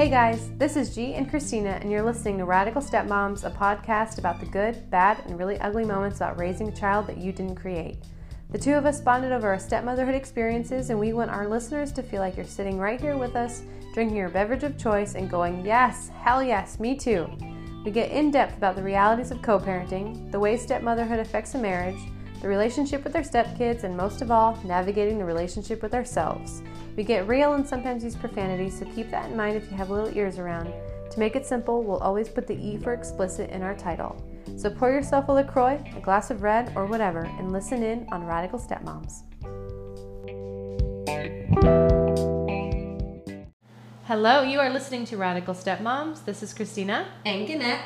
Hey guys, this is G and Christina, and you're listening to Radical Stepmoms, a podcast about the good, bad, and really ugly moments about raising a child that you didn't create. The two of us bonded over our stepmotherhood experiences, and we want our listeners to feel like you're sitting right here with us, drinking your beverage of choice, and going, Yes, hell yes, me too. We get in depth about the realities of co parenting, the way stepmotherhood affects a marriage, the relationship with our stepkids, and most of all, navigating the relationship with ourselves. We get real and sometimes use profanity, so keep that in mind if you have little ears around. To make it simple, we'll always put the E for explicit in our title. So pour yourself a LaCroix, a glass of red, or whatever, and listen in on Radical Stepmoms. Hello, you are listening to Radical Stepmoms. This is Christina. and Gannett.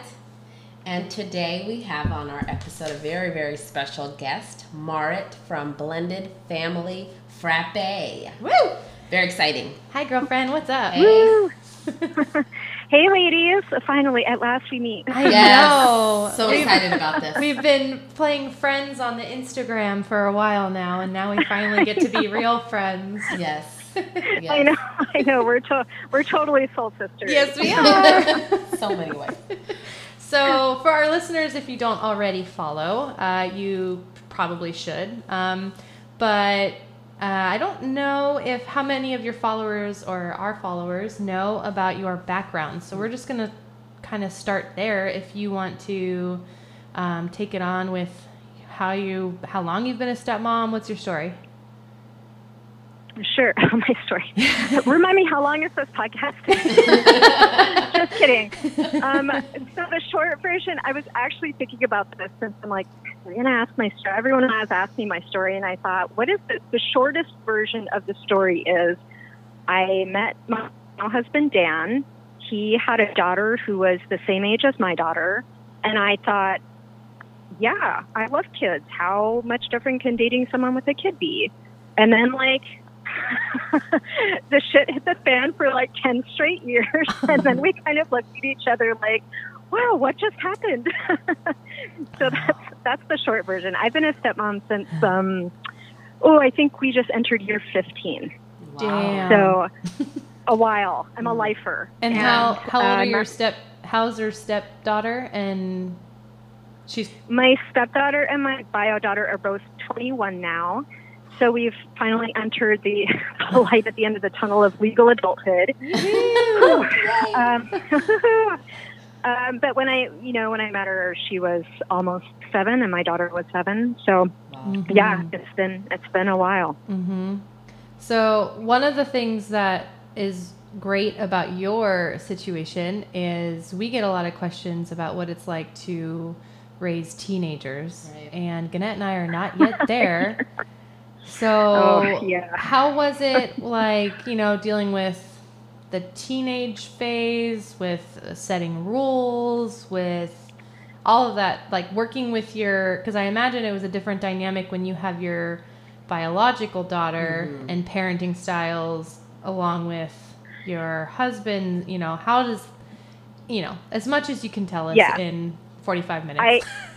And today we have on our episode a very, very special guest, Marit from Blended Family Frappe. Woo! Very exciting. Hi, girlfriend. What's up? Hey. Woo! hey, ladies! Finally, at last we meet. I Yes. know. So We've- excited about this. We've been playing friends on the Instagram for a while now, and now we finally get to be real friends. Yes. yes. I know, I know. We're to- we're totally soul sisters. Yes, we are. so many ways. So, for our listeners, if you don't already follow, uh, you probably should. Um, but uh, I don't know if how many of your followers or our followers know about your background. So, we're just going to kind of start there. If you want to um, take it on with how you, how long you've been a stepmom, what's your story? Sure. My story. Remind me how long is this podcast? Just kidding. Um, so the short version, I was actually thinking about this since I'm like, I'm gonna ask my story. Everyone has asked me my story, and I thought, what is the, the shortest version of the story? Is I met my husband Dan. He had a daughter who was the same age as my daughter, and I thought, yeah, I love kids. How much different can dating someone with a kid be? And then like the shit hit the fan for like 10 straight years. and then we kind of looked at each other like, wow, what just happened? so that's, that's the short version. I've been a stepmom since, um, oh, I think we just entered year 15. Damn. So a while. I'm a lifer. And how how old uh, are your step? How's your stepdaughter? And she's My stepdaughter and my bio daughter are both 21 now. So we've finally entered the, the light at the end of the tunnel of legal adulthood. um, um, but when I, you know, when I met her, she was almost seven, and my daughter was seven. So Wow. yeah, it's been it's been a while. Mm-hmm. So one of the things that is great about your situation is we get a lot of questions about what it's like to raise teenagers, Right. and Gannett and I are not yet there. So Oh, yeah. how was it like, you know, dealing with the teenage phase, with setting rules, with all of that, like working with your, because I imagine it was a different dynamic when you have your biological daughter Mhm. and parenting styles along with your husband. You know, how does, you know, as much as you can tell us Yeah. in 45 minutes. I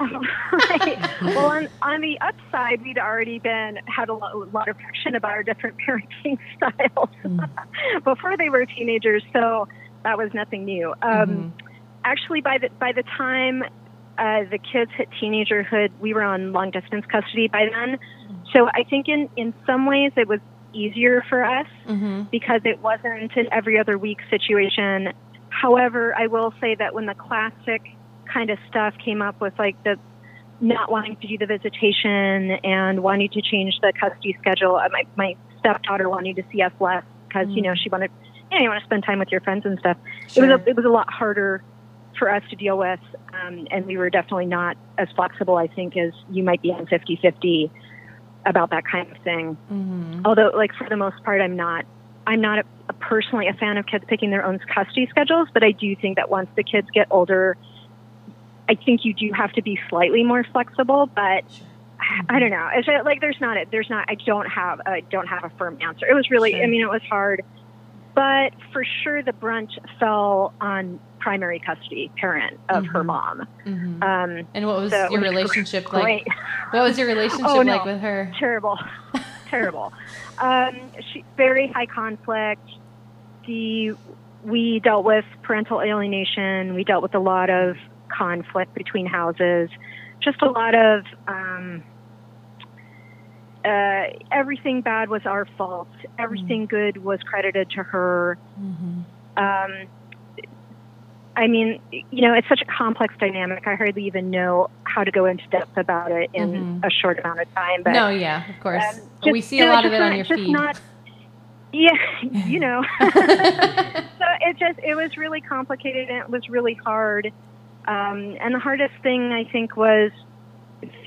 right. Well, on, on the upside, we'd already been had a lot, a lot of friction about our different parenting styles before they were teenagers, so that was nothing new. Um, Mhm. Actually, by the by the time uh, the kids hit teenagerhood, we were on long distance custody by then. So I think in in some ways it was easier for us Mhm. because it wasn't an every other week situation. However, I will say that when the classic kind of stuff came up with like the not wanting to do the visitation and wanting to change the custody schedule, uh, my my stepdaughter wanting to see us less because you know she wanted you know you want to spend time with your friends and stuff. It was a, it was a lot harder for us to deal with, um, and we were definitely not as flexible, I think, as you might be on 50-50 about that kind of thing Mhm. although like for the most part i'm not i'm not a, a personally a fan of kids picking their own custody schedules but i do think that once the kids get older i think you do have to be slightly more flexible but i don't know it's like there's not a there's not i don't have i don't have a firm answer it was really Sure. i mean it was hard but for sure the brunt fell on primary custody parent of her Mhm. mom Mhm. um And what was so your was relationship like? What was your relationship Oh, no. like with her? terrible, terrible. Um, she very high conflict. The we dealt with parental alienation. We dealt with a lot of conflict between houses. Just a lot of um, uh, everything bad was our fault. Everything mm-hmm. good was credited to her. Mm-hmm. Um, I mean, you know, it's such a complex dynamic. I hardly even know how to go into depth about it in mm-hmm. a short amount of time. But no, yeah, of course. Um, just, we see a know, lot of it not, on your feed. Not, yeah, you know. so it just it was really complicated and it was really hard. Um, and the hardest thing I think was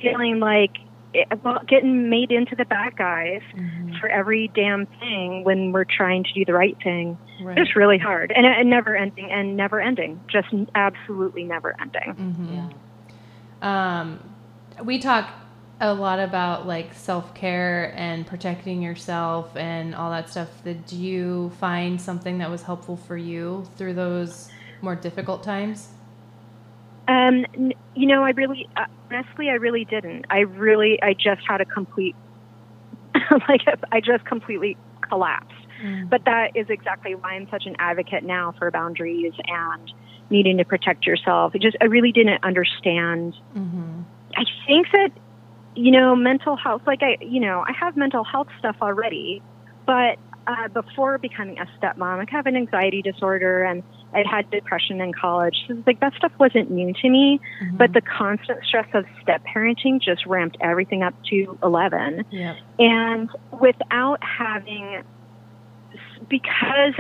feeling like it, well, getting made into the bad guys mm-hmm. for every damn thing when we're trying to do the right thing. Right. It's really hard and, and never ending and never ending, just absolutely never ending. Mm-hmm. Yeah. Um, we talk a lot about like self care and protecting yourself and all that stuff. Did you find something that was helpful for you through those more difficult times? Um, you know, I really, uh, honestly, I really didn't. I really, I just had a complete, like, I just completely collapsed. Mm. But that is exactly why I'm such an advocate now for boundaries and needing to protect yourself. I just, I really didn't understand. Mm-hmm. I think that, you know, mental health, like I, you know, I have mental health stuff already, but uh, before becoming a stepmom, I have an anxiety disorder and I'd had depression in college. So like that stuff wasn't new to me, mm-hmm. but the constant stress of step parenting just ramped everything up to 11. Yep. And without having, because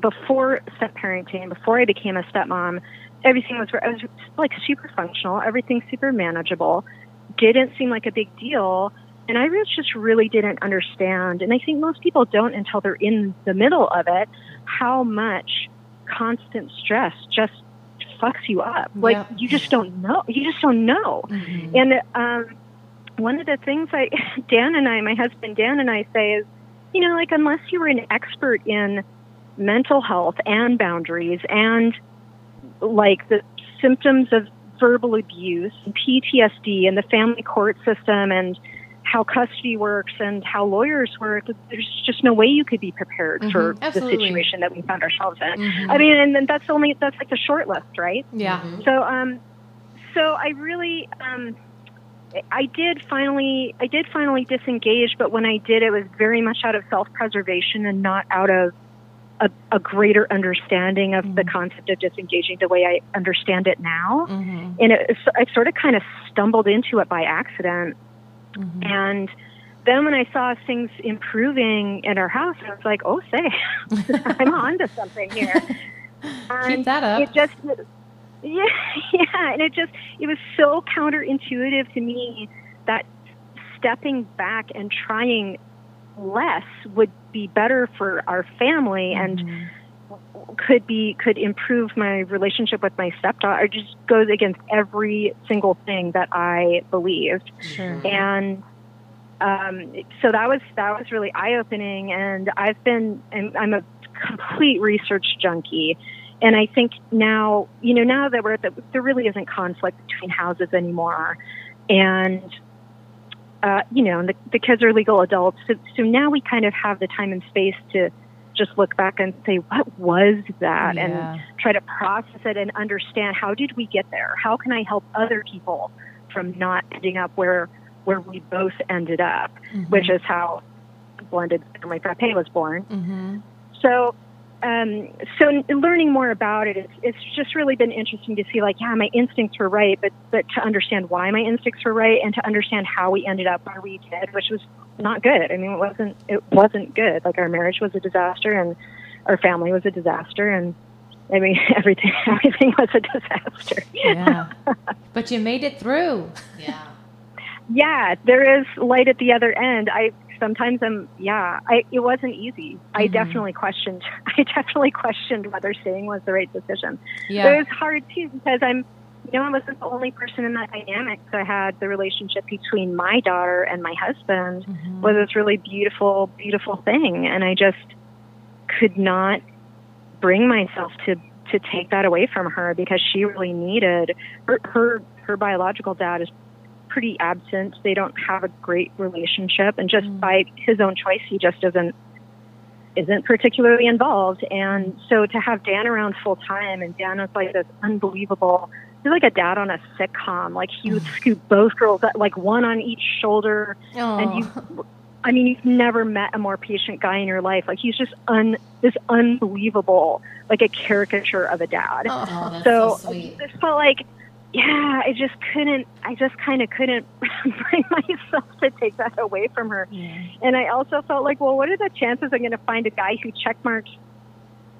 before step parenting, before I became a stepmom, everything was, I was like super functional, everything super manageable, didn't seem like a big deal. And I just really didn't understand, and I think most people don't until they're in the middle of it, how much constant stress just fucks you up. Like you just don't know. You just don't know. Mm-hmm. And um, one of the things I, Dan and I, my husband Dan and I say is, you know, like unless you were an expert in mental health and boundaries and like the symptoms of verbal abuse and PTSD and the family court system and how custody works and how lawyers work, there's just no way you could be prepared mm-hmm. for Absolutely. the situation that we found ourselves in. Mm-hmm. I mean, and then that's only that's like the short list, right? Yeah. Mm-hmm. So, um, so I really, um, I did finally, I did finally disengage, but when I did, it was very much out of self-preservation and not out of a, a greater understanding of the mm-hmm. concept of disengaging the way I understand it now. Mm-hmm. And it, I sort of kind of stumbled into it by accident. Mm-hmm. And then when I saw things improving in our house, I was like, oh, say, I'm on to something here. And Keep that up. It just, yeah, yeah. And it just, it was so counterintuitive to me that stepping back and trying less would be better for our family mm-hmm. and could be could improve my relationship with my stepdaughter. It just goes against every single thing that I believed, sure. and um, so that was that was really eye opening. And I've been and I'm a complete research junkie, and I think now you know now that we're at the, there really isn't conflict between houses anymore, and uh, you know the, the kids are legal adults, so, so now we kind of have the time and space to just look back and say, what was that? Yeah. And try to process it and understand how did we get there? How can I help other people from not ending up where where we both ended up, mm-hmm. which is how Blended Family Frappe was born. Mm-hmm. So um, so learning more about it, it's, it's just really been interesting to see like, yeah, my instincts were right, but, but to understand why my instincts were right and to understand how we ended up where we did, which was not good. I mean, it wasn't, it wasn't good. Like our marriage was a disaster and our family was a disaster and I mean, everything, everything was a disaster. Yeah. but you made it through. Yeah. Yeah, there is light at the other end. I sometimes I'm yeah, I it wasn't easy. Mm-hmm. I definitely questioned I definitely questioned whether staying was the right decision. Yeah. It was hard too because I'm you know, I wasn't the only person in that dynamic. So I had the relationship between my daughter and my husband mm-hmm. was this really beautiful, beautiful thing. And I just could not bring myself to to take that away from her because she really needed her her, her biological dad is pretty absent. They don't have a great relationship, and just mm. by his own choice, he just doesn't. isn't particularly involved. And so to have Dan around full time, and Dan was like this unbelievable. He's like a dad on a sitcom. Like he would scoop both girls, like one on each shoulder, and you. I mean, you've never met a more patient guy in your life. Like he's just un this unbelievable, like a caricature of a dad. Oh, so so sweet. I just felt like, yeah, I just couldn't. I just kind of couldn't bring myself to take that away from her. And I also felt like, well, what are the chances I'm going to find a guy who checkmarks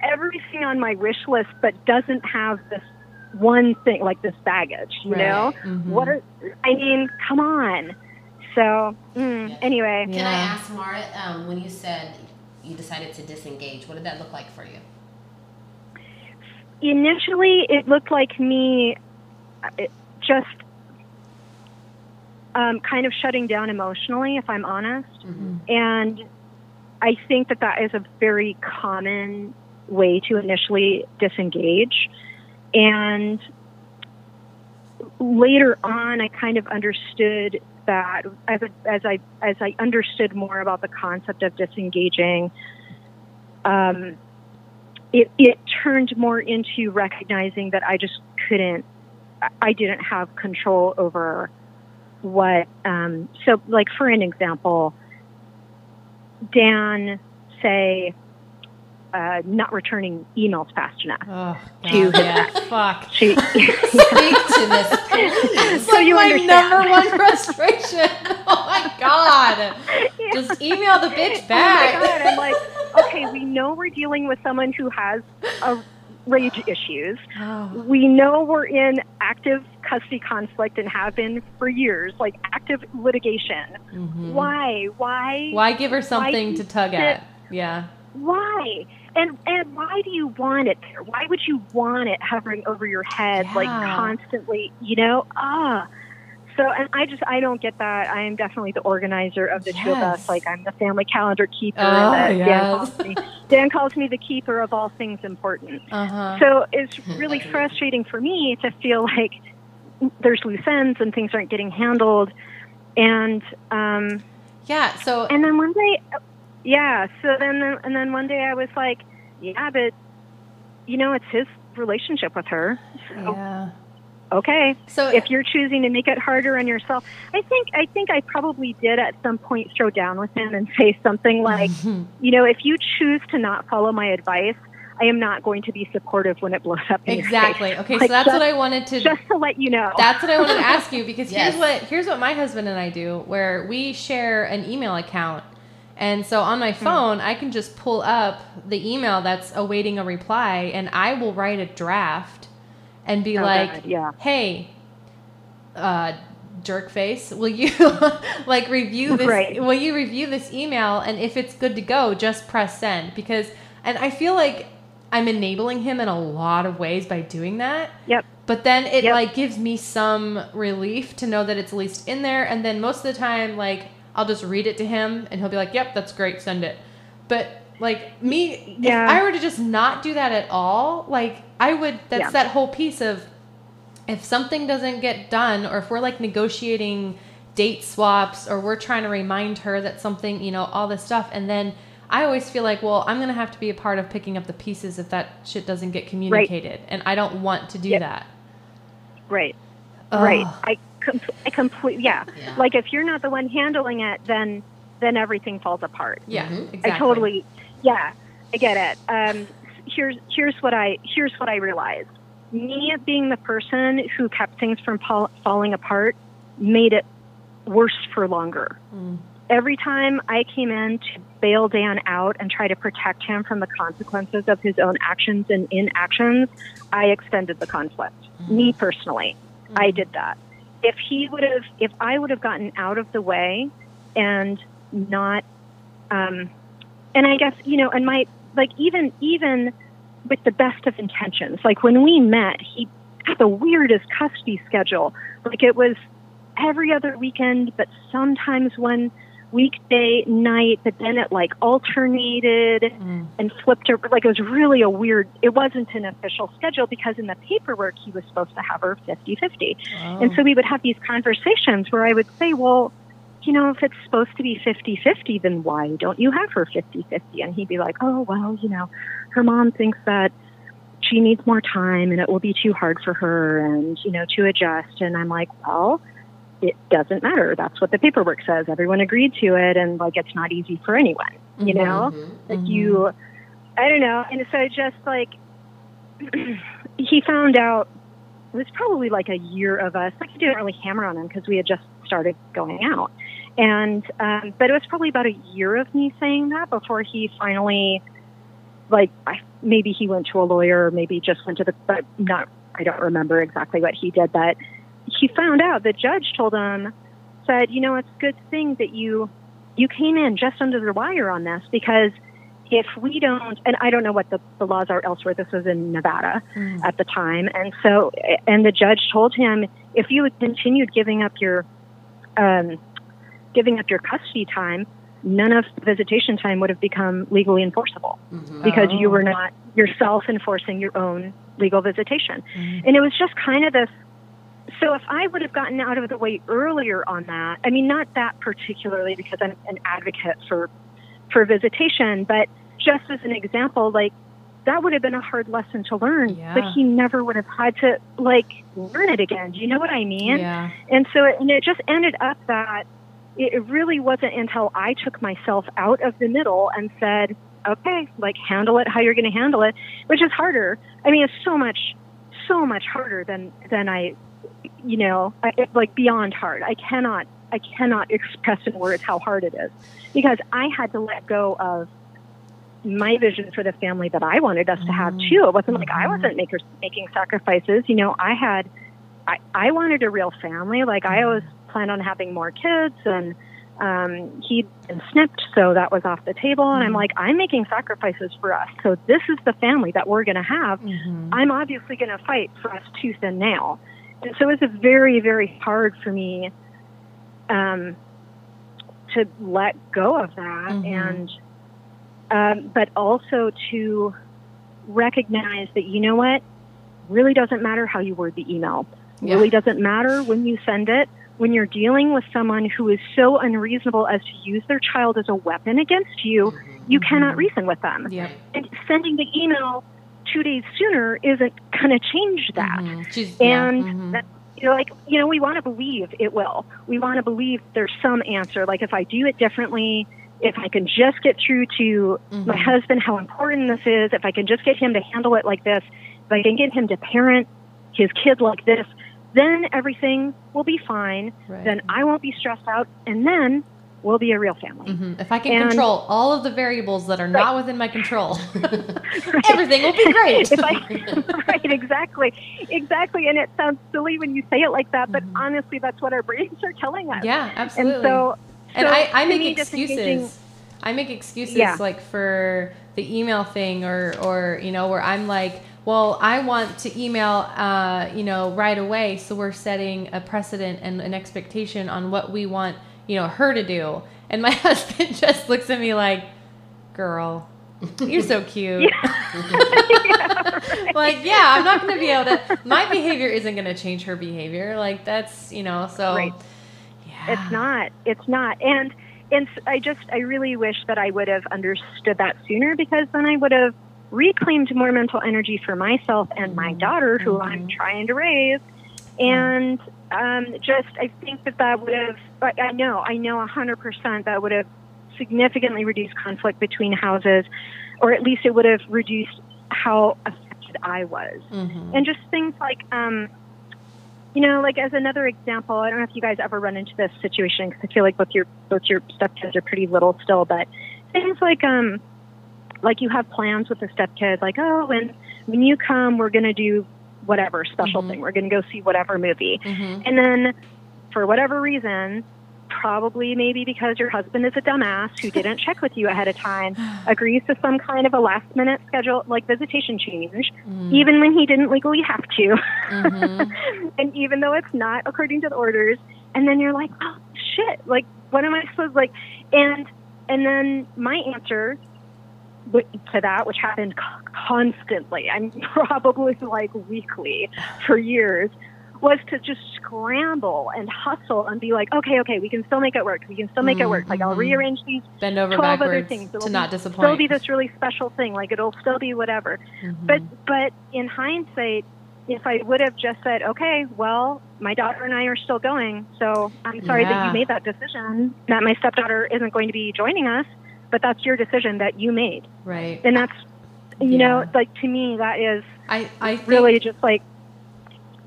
everything on my wish list, but doesn't have this one thing, like this baggage? You Right. know, Mhm. what are? I mean, come on. So mm, Yeah. anyway, Can Yeah. I ask Marit, um, when you said you decided to disengage, what did that look like for you? initially it looked like me it just um, kind of shutting down emotionally, if I'm honest. Mhm. And I think that that is a very common way to initially disengage. And later on, I kind of understood that as, a, as I as I understood more about the concept of disengaging, um, it it turned more into recognizing that I just couldn't, I didn't have control over what. Um, so, like for an example, Dan say uh, not returning emails fast enough. Oh, To- God, yeah, fuck. She, Speak to this. It's So like you my understand. number one frustration. Oh my god! Just email the bitch Oh my back. god! I'm like, okay, we know we're dealing with someone who has a rage issues. Oh. We know we're in active custody conflict and have been for years, like active litigation. Mhm. Why? Why? Why give her something to tug sit- at? Yeah. Why? And and why do you want it there? Why would you want it hovering over your head like constantly? You know, ah. So and I just I don't get that. I am definitely the organizer of the two of us. Like I'm the family calendar keeper. Oh, and that Dan calls me. Dan calls me the keeper of all things important. Uh huh. So it's really frustrating for me to feel like there's loose ends and things aren't getting handled. And um, yeah. So and then one day, yeah. So then, and then one day I was like, yeah, but you know, it's his relationship with her. So yeah. Okay, So if you're choosing to make it harder on yourself, I think I think I probably did at some point throw down with him and say something like, mm-hmm. you know, if you choose to not follow my advice, I am not going to be supportive when it blows up. In exactly. Your face. Okay. So that's just, what I wanted to. just to let you know. That's what I wanted to ask you because Yes. here's what here's what my husband and I do where we share an email account. And so on my mm-hmm. phone, I can just pull up the email that's awaiting a reply and I will write a draft and be Oh, like, God, yeah. "Hey, uh jerk face, will you like review this Right. will you review this email and if it's good to go, just press send." Because and I feel like I'm enabling him in a lot of ways by doing that. Yep. But then it Yep. like gives me some relief to know that it's at least in there. And then most of the time, like I'll just read it to him, and he'll be like, "Yep, that's great. Send it." But like me, Yeah. if I were to just not do that at all, like I would. That's Yeah. that whole piece of if something doesn't get done, or if we're like negotiating date swaps, or we're trying to remind her that something, you know, all this stuff, and then. I always feel like, well, I'm gonna have to be a part of picking up the pieces if that shit doesn't get communicated, and I don't want to do Yep. that. Right. Right. I, com- I completely, yeah. Yeah. Like if you're not the one handling it, then, then everything falls apart. Yeah, Mhm. exactly. I totally, yeah, I get it. Um, here's, here's what I, here's what I realized. Me being the person who kept things from fall, falling apart made it worse for longer. Mm. Every time I came in to bail Dan out and try to protect him from the consequences of his own actions and inactions, I extended the conflict. Me personally, I did that. If he would have, if I would have gotten out of the way and not, um, and I guess you know, and my like even even with the best of intentions, like when we met, he had the weirdest custody schedule. Like it was every other weekend, but sometimes one weekday night, but then it like alternated Mm. and flipped her. Like it was really a weird, it wasn't an official schedule because in the paperwork he was supposed to have her 50 50. And so we would have these conversations where I would say, well, you know, if it's supposed to be 50 50, then why don't you have her 50 50? And he'd be like, oh, well, you know, her mom thinks that she needs more time and it will be too hard for her and, you know, to adjust. And I'm like, well, it doesn't matter. That's what the paperwork says. Everyone agreed to it. And like, it's not easy for anyone, you Mm-hmm, know? Like, you, I don't know. And so just like, he found out it was probably like a year of us. Like I didn't really hammer on him because we had just started going out, and um, but it was probably about a year of me saying that before he finally, like, I, maybe he went to a lawyer, or maybe just went to the, but not. I don't remember exactly what he did, but he found out the judge told him, said, you know, it's a good thing that you you came in just under the wire on this because if we don't, and I don't know what the, the laws are elsewhere, this was in Nevada Mm. at the time. And so, and the judge told him, if you had continued giving up your, um, giving up your custody time, none of the visitation time would have become legally enforceable Mhm. because you Oh. were not yourself enforcing your own legal visitation. Mhm. And it was just kind of this. So if I would have gotten out of the way earlier on that, I mean, not that particularly because I'm an advocate for for visitation, but just as an example, like that would have been a hard lesson to learn, Yeah. but he never would have had to like learn it again. Do you know what I mean? Yeah. And so, it, and it just ended up that it really wasn't until I took myself out of the middle and said, okay, like handle it how you're going to handle it, which is harder. I mean, it's so much, so much harder than, than I, you know, I, like beyond hard. I cannot, I cannot express in words how hard it is because I had to let go of my vision for the family that I wanted us to have Mhm. too. It wasn't like I wasn't maker, making sacrifices. You know, I had, I, I wanted a real family. Like I always planned on having more kids and, um, he'd been snipped, so that was off the table. And I'm Mhm. like, I'm making sacrifices for us. So this is the family that we're going to have. Mhm. I'm obviously going to fight for us tooth and nail. And so it was very, very hard for me um, to let go of that, Mhm. and um, but also to recognize that you know what really doesn't matter how you word the email. Yeah. Really doesn't matter when you send it. When you're dealing with someone who is so unreasonable as to use their child as a weapon against you, Mhm. you Mhm. cannot reason with them Yep. and sending the email two days sooner isn't going to change that. Mhm. She's, yeah. And Mhm. that, you know, like you know, we want to believe it will. We want to believe there's some answer. Like if I do it differently, if I can just get through to my Mhm. husband how important this is, if I can just get him to handle it like this, if I can get him to parent his kid like this, then everything will be fine. Right. Then I won't be stressed out, and then we'll be a real family. Mhm. If I can And- control all of the variables that are not within my control, everything will be great. I, right, exactly, exactly. And it sounds silly when you say it like that, but Mhm. honestly, that's what our brains are telling us. yeah, absolutely. And so, and so I, I make excuses. I make excuses Yeah. like for the email thing or or you know where I'm like, well, I want to email uh, you know right away, so we're setting a precedent and an expectation on what we want you know her to do. And my husband just looks at me like, "Girl, you're so cute." like, yeah, I'm not going to be able to. My behavior isn't going to change her behavior. Like that's you know so. Right. Yeah. It's not. It's not. And and I just I really wish that I would have understood that sooner because then I would have reclaimed more mental energy for myself and my daughter who. I'm trying to raise. And um, just I think that that would have I I know I know 100% that would have significantly reduced conflict between houses or at least it would have reduced how affected I was Mhm. and just things like um you know like as another example i don't know if you guys ever run into this situation because i feel like both your both your stepkids are pretty little still but things like um like you have plans with the stepkid like oh when when you come we're going to do whatever special Mhm. thing we're going to go see whatever movie Mhm. and then for whatever reason probably maybe because your husband is a dumbass who didn't check with you ahead of time agrees to some kind of a last minute schedule like visitation change Mhm. even when he didn't legally have to. Mhm. and even though it's not according to the orders, and then you're like, oh shit, like what am I supposed like? And and then my answer to that, which happened constantly, I'm probably like weekly for years, was to just scramble and hustle and be like, okay, okay, we can still make it work. We can still make it work. Like I'll Mhm. rearrange these Bend over 12 other things. It'll to not still be this really special thing. Like it'll still be whatever. Mhm. But but in hindsight, if I would have just said, okay, well, my daughter and I are still going, so I'm sorry that you made that decision. That my stepdaughter isn't going to be joining us, but that's your decision that you made, right. and that's you Yeah. know, like to me, that is I I think, really just like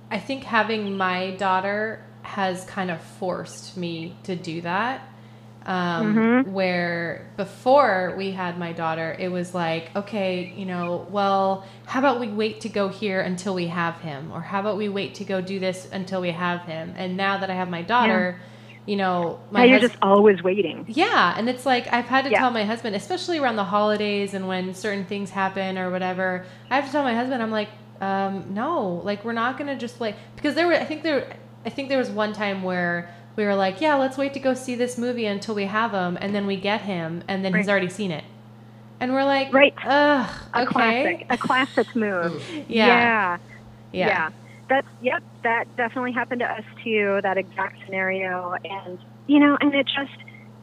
I think having my daughter has kind of forced me to do that. Um, Mhm. Where before we had my daughter, it was like, okay, you know, well, how about we wait to go here until we have him? Or how about we wait to go do this until we have him? And now that I have my daughter, you know, now my you're hus- just always waiting. yeah, and it's like I've had to Yeah. tell my husband, especially around the holidays and when certain things happen or whatever. I have to tell my husband, I'm like, um, no, like we're not gonna just like because there were I think there I think there was one time where we were like, yeah, let's wait to go see this movie until we have him, and then we get him, and then he's already seen it, and we're like, Right. ugh, A okay, classic, a classic move. yeah, yeah. yeah, Yeah. That's yep, that definitely happened to us too, that exact scenario. And you know, and it just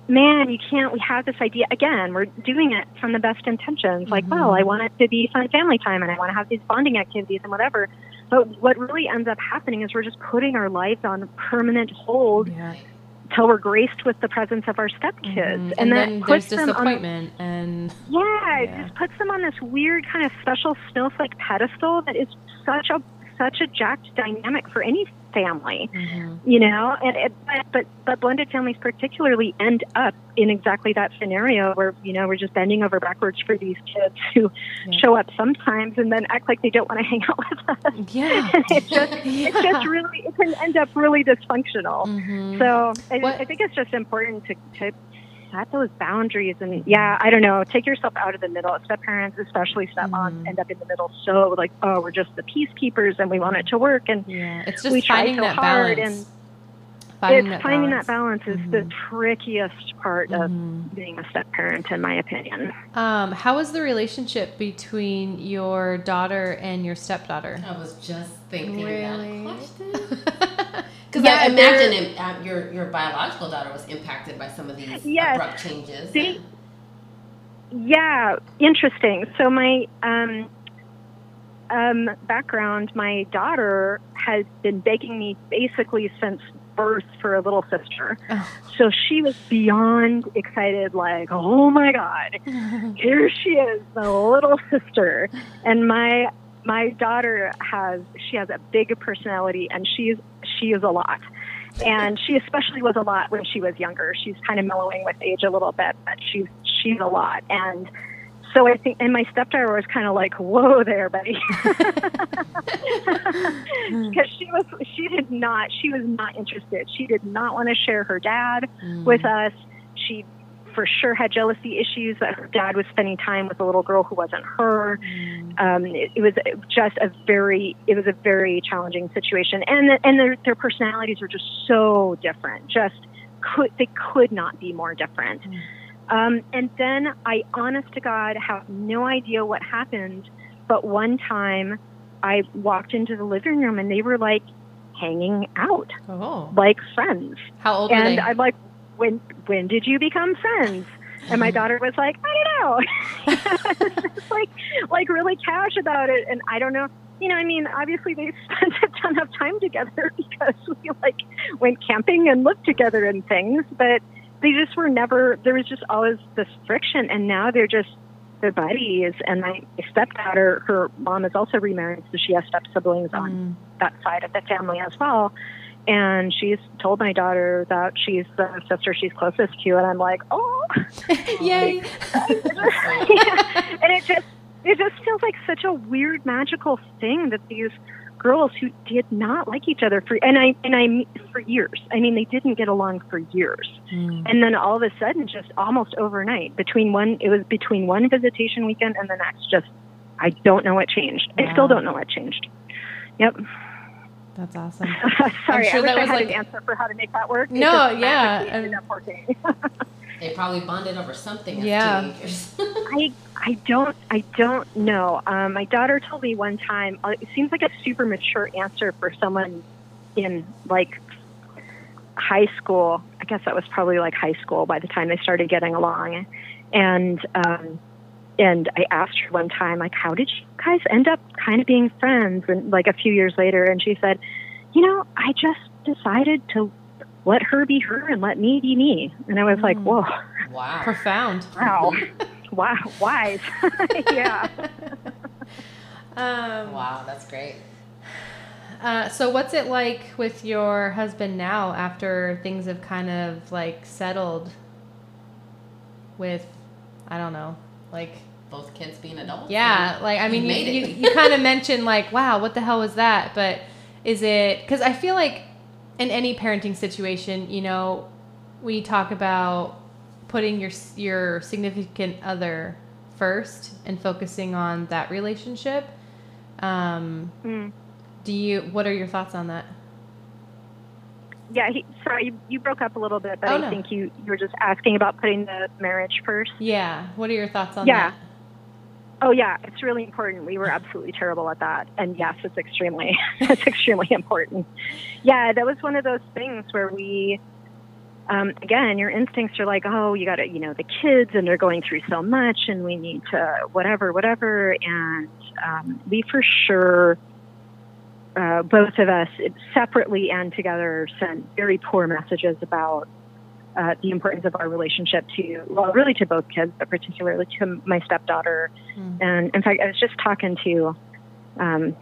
man, you can't we have this idea again, we're doing it from the best intentions. Like, Mhm. well, I want it to be fun family time and I want to have these bonding activities and whatever. But what really ends up happening is we're just putting our lives on permanent hold yeah. till we're graced with the presence of our stepkids. Mhm. And, that then puts them on disappointment, and yeah, it just puts them on this weird kind of special snowflake pedestal that is such a such a jacked dynamic for any family, Mhm. you know. And it, but, but but blended families particularly end up in exactly that scenario where you know we're just bending over backwards for these kids who Yeah. show up sometimes and then act like they don't want to hang out with us. yeah, And it's just it's Yeah. just really it can end up really dysfunctional. Mhm. So I, I think it's just important to, to set those boundaries and yeah, I don't know, take yourself out of the middle. Step parents, especially stepmoms, Mhm. end up in the middle so like, oh, we're just the peacekeepers and we want it to work and yeah, it's we try so that hard balance. and it's finding that balance is the Mhm. trickiest part of Mhm. being a step parent in my opinion. Um, how is the relationship between your daughter and your stepdaughter? I was just thinking Really? that question. Because Yeah, I imagine it, um, your your biological daughter was impacted by some of these Yes. abrupt changes. They- Yeah, interesting. So my um, um, background, my daughter has been begging me basically since birth for a little sister. Oh. So she was beyond excited, like, oh my god, here she is, the little sister. And my my daughter has she has a big personality, and she's she is a lot. And she especially was a lot when she was younger. She's kind of mellowing with age a little bit, but she's she's a lot. And so I think, and my stepdaughter was kind of like, "Whoa, there, buddy," because she was she did not she was not interested. She did not want to share her dad Mm. with us. She for sure had jealousy issues that her dad was spending time with a little girl who wasn't her. Um, it, it was just a very it was a very challenging situation, and the, and their their personalities are just so different. Just could they could not be more different. Mm. Um, and then I, honest to God, have no idea what happened. But one time, I walked into the living room and they were like hanging out Oh, like friends. how old were And? I'm like, when when did you become friends? And my daughter was like, I don't know. just like like really cash about it. And I don't know. You know, I mean, obviously they spent a ton of time together because we like went camping and lived together and things, but they just were never there was just always this friction and now they're just they're buddies and my stepdaughter, her mom is also remarried, so she has step siblings on Mm. that side of the family as well. And she's told my daughter that she's the sister she's closest to, and I'm like, oh, Yay! yeah. and it just it just feels like such a weird magical thing that these girls who did not like each other for and I and I for years. I mean, they didn't get along for years, Mm. and then all of a sudden, just almost overnight, between one it was between one visitation weekend and the next, just I don't know what changed. I still don't know what changed. Yep. That's awesome. Sorry, sure I wish that I was had like- an answer for how to make that work. No, yeah, ended up working. They probably bonded over something Yeah. I I don't I don't know. Um, my daughter told me one time. Uh, it seems like a super mature answer for someone in like high school. I guess that was probably like high school by the time they started getting along. And um, and I asked her one time, like, how did you guys end up kind of being friends? And like a few years later, and she said, you know, I just decided to let her be her and let me be me. And I was mm. like, whoa. Wow. Profound. Wow. wow. Wise. yeah. Um, wow, that's great. Uh, so what's it like with your husband now after things have kind of like settled with I don't know, like both kids being adults? Yeah, like I mean you you, you kind of mentioned like wow, what the hell was that? But is it cuz I feel like in any parenting situation, you know, we talk about putting your your significant other first and focusing on that relationship. Um, mm. Do you? What are your thoughts on that? Yeah, he, sorry, you, you broke up a little bit, but oh, I no. think you you were just asking about putting the marriage first. Yeah. What are your thoughts on yeah. that? Oh yeah, it's really important. We were absolutely terrible at that, and yes, it's extremely it's extremely important. Yeah, that was one of those things where we, um, again, your instincts are like, oh, you got to, you know, the kids, and they're going through so much, and we need to whatever, whatever, and um, we for sure, uh, both of us separately and together, sent very poor messages about uh, the importance of our relationship to, well, really to both kids, but particularly to my stepdaughter. Mm. And in fact, I was just talking to um,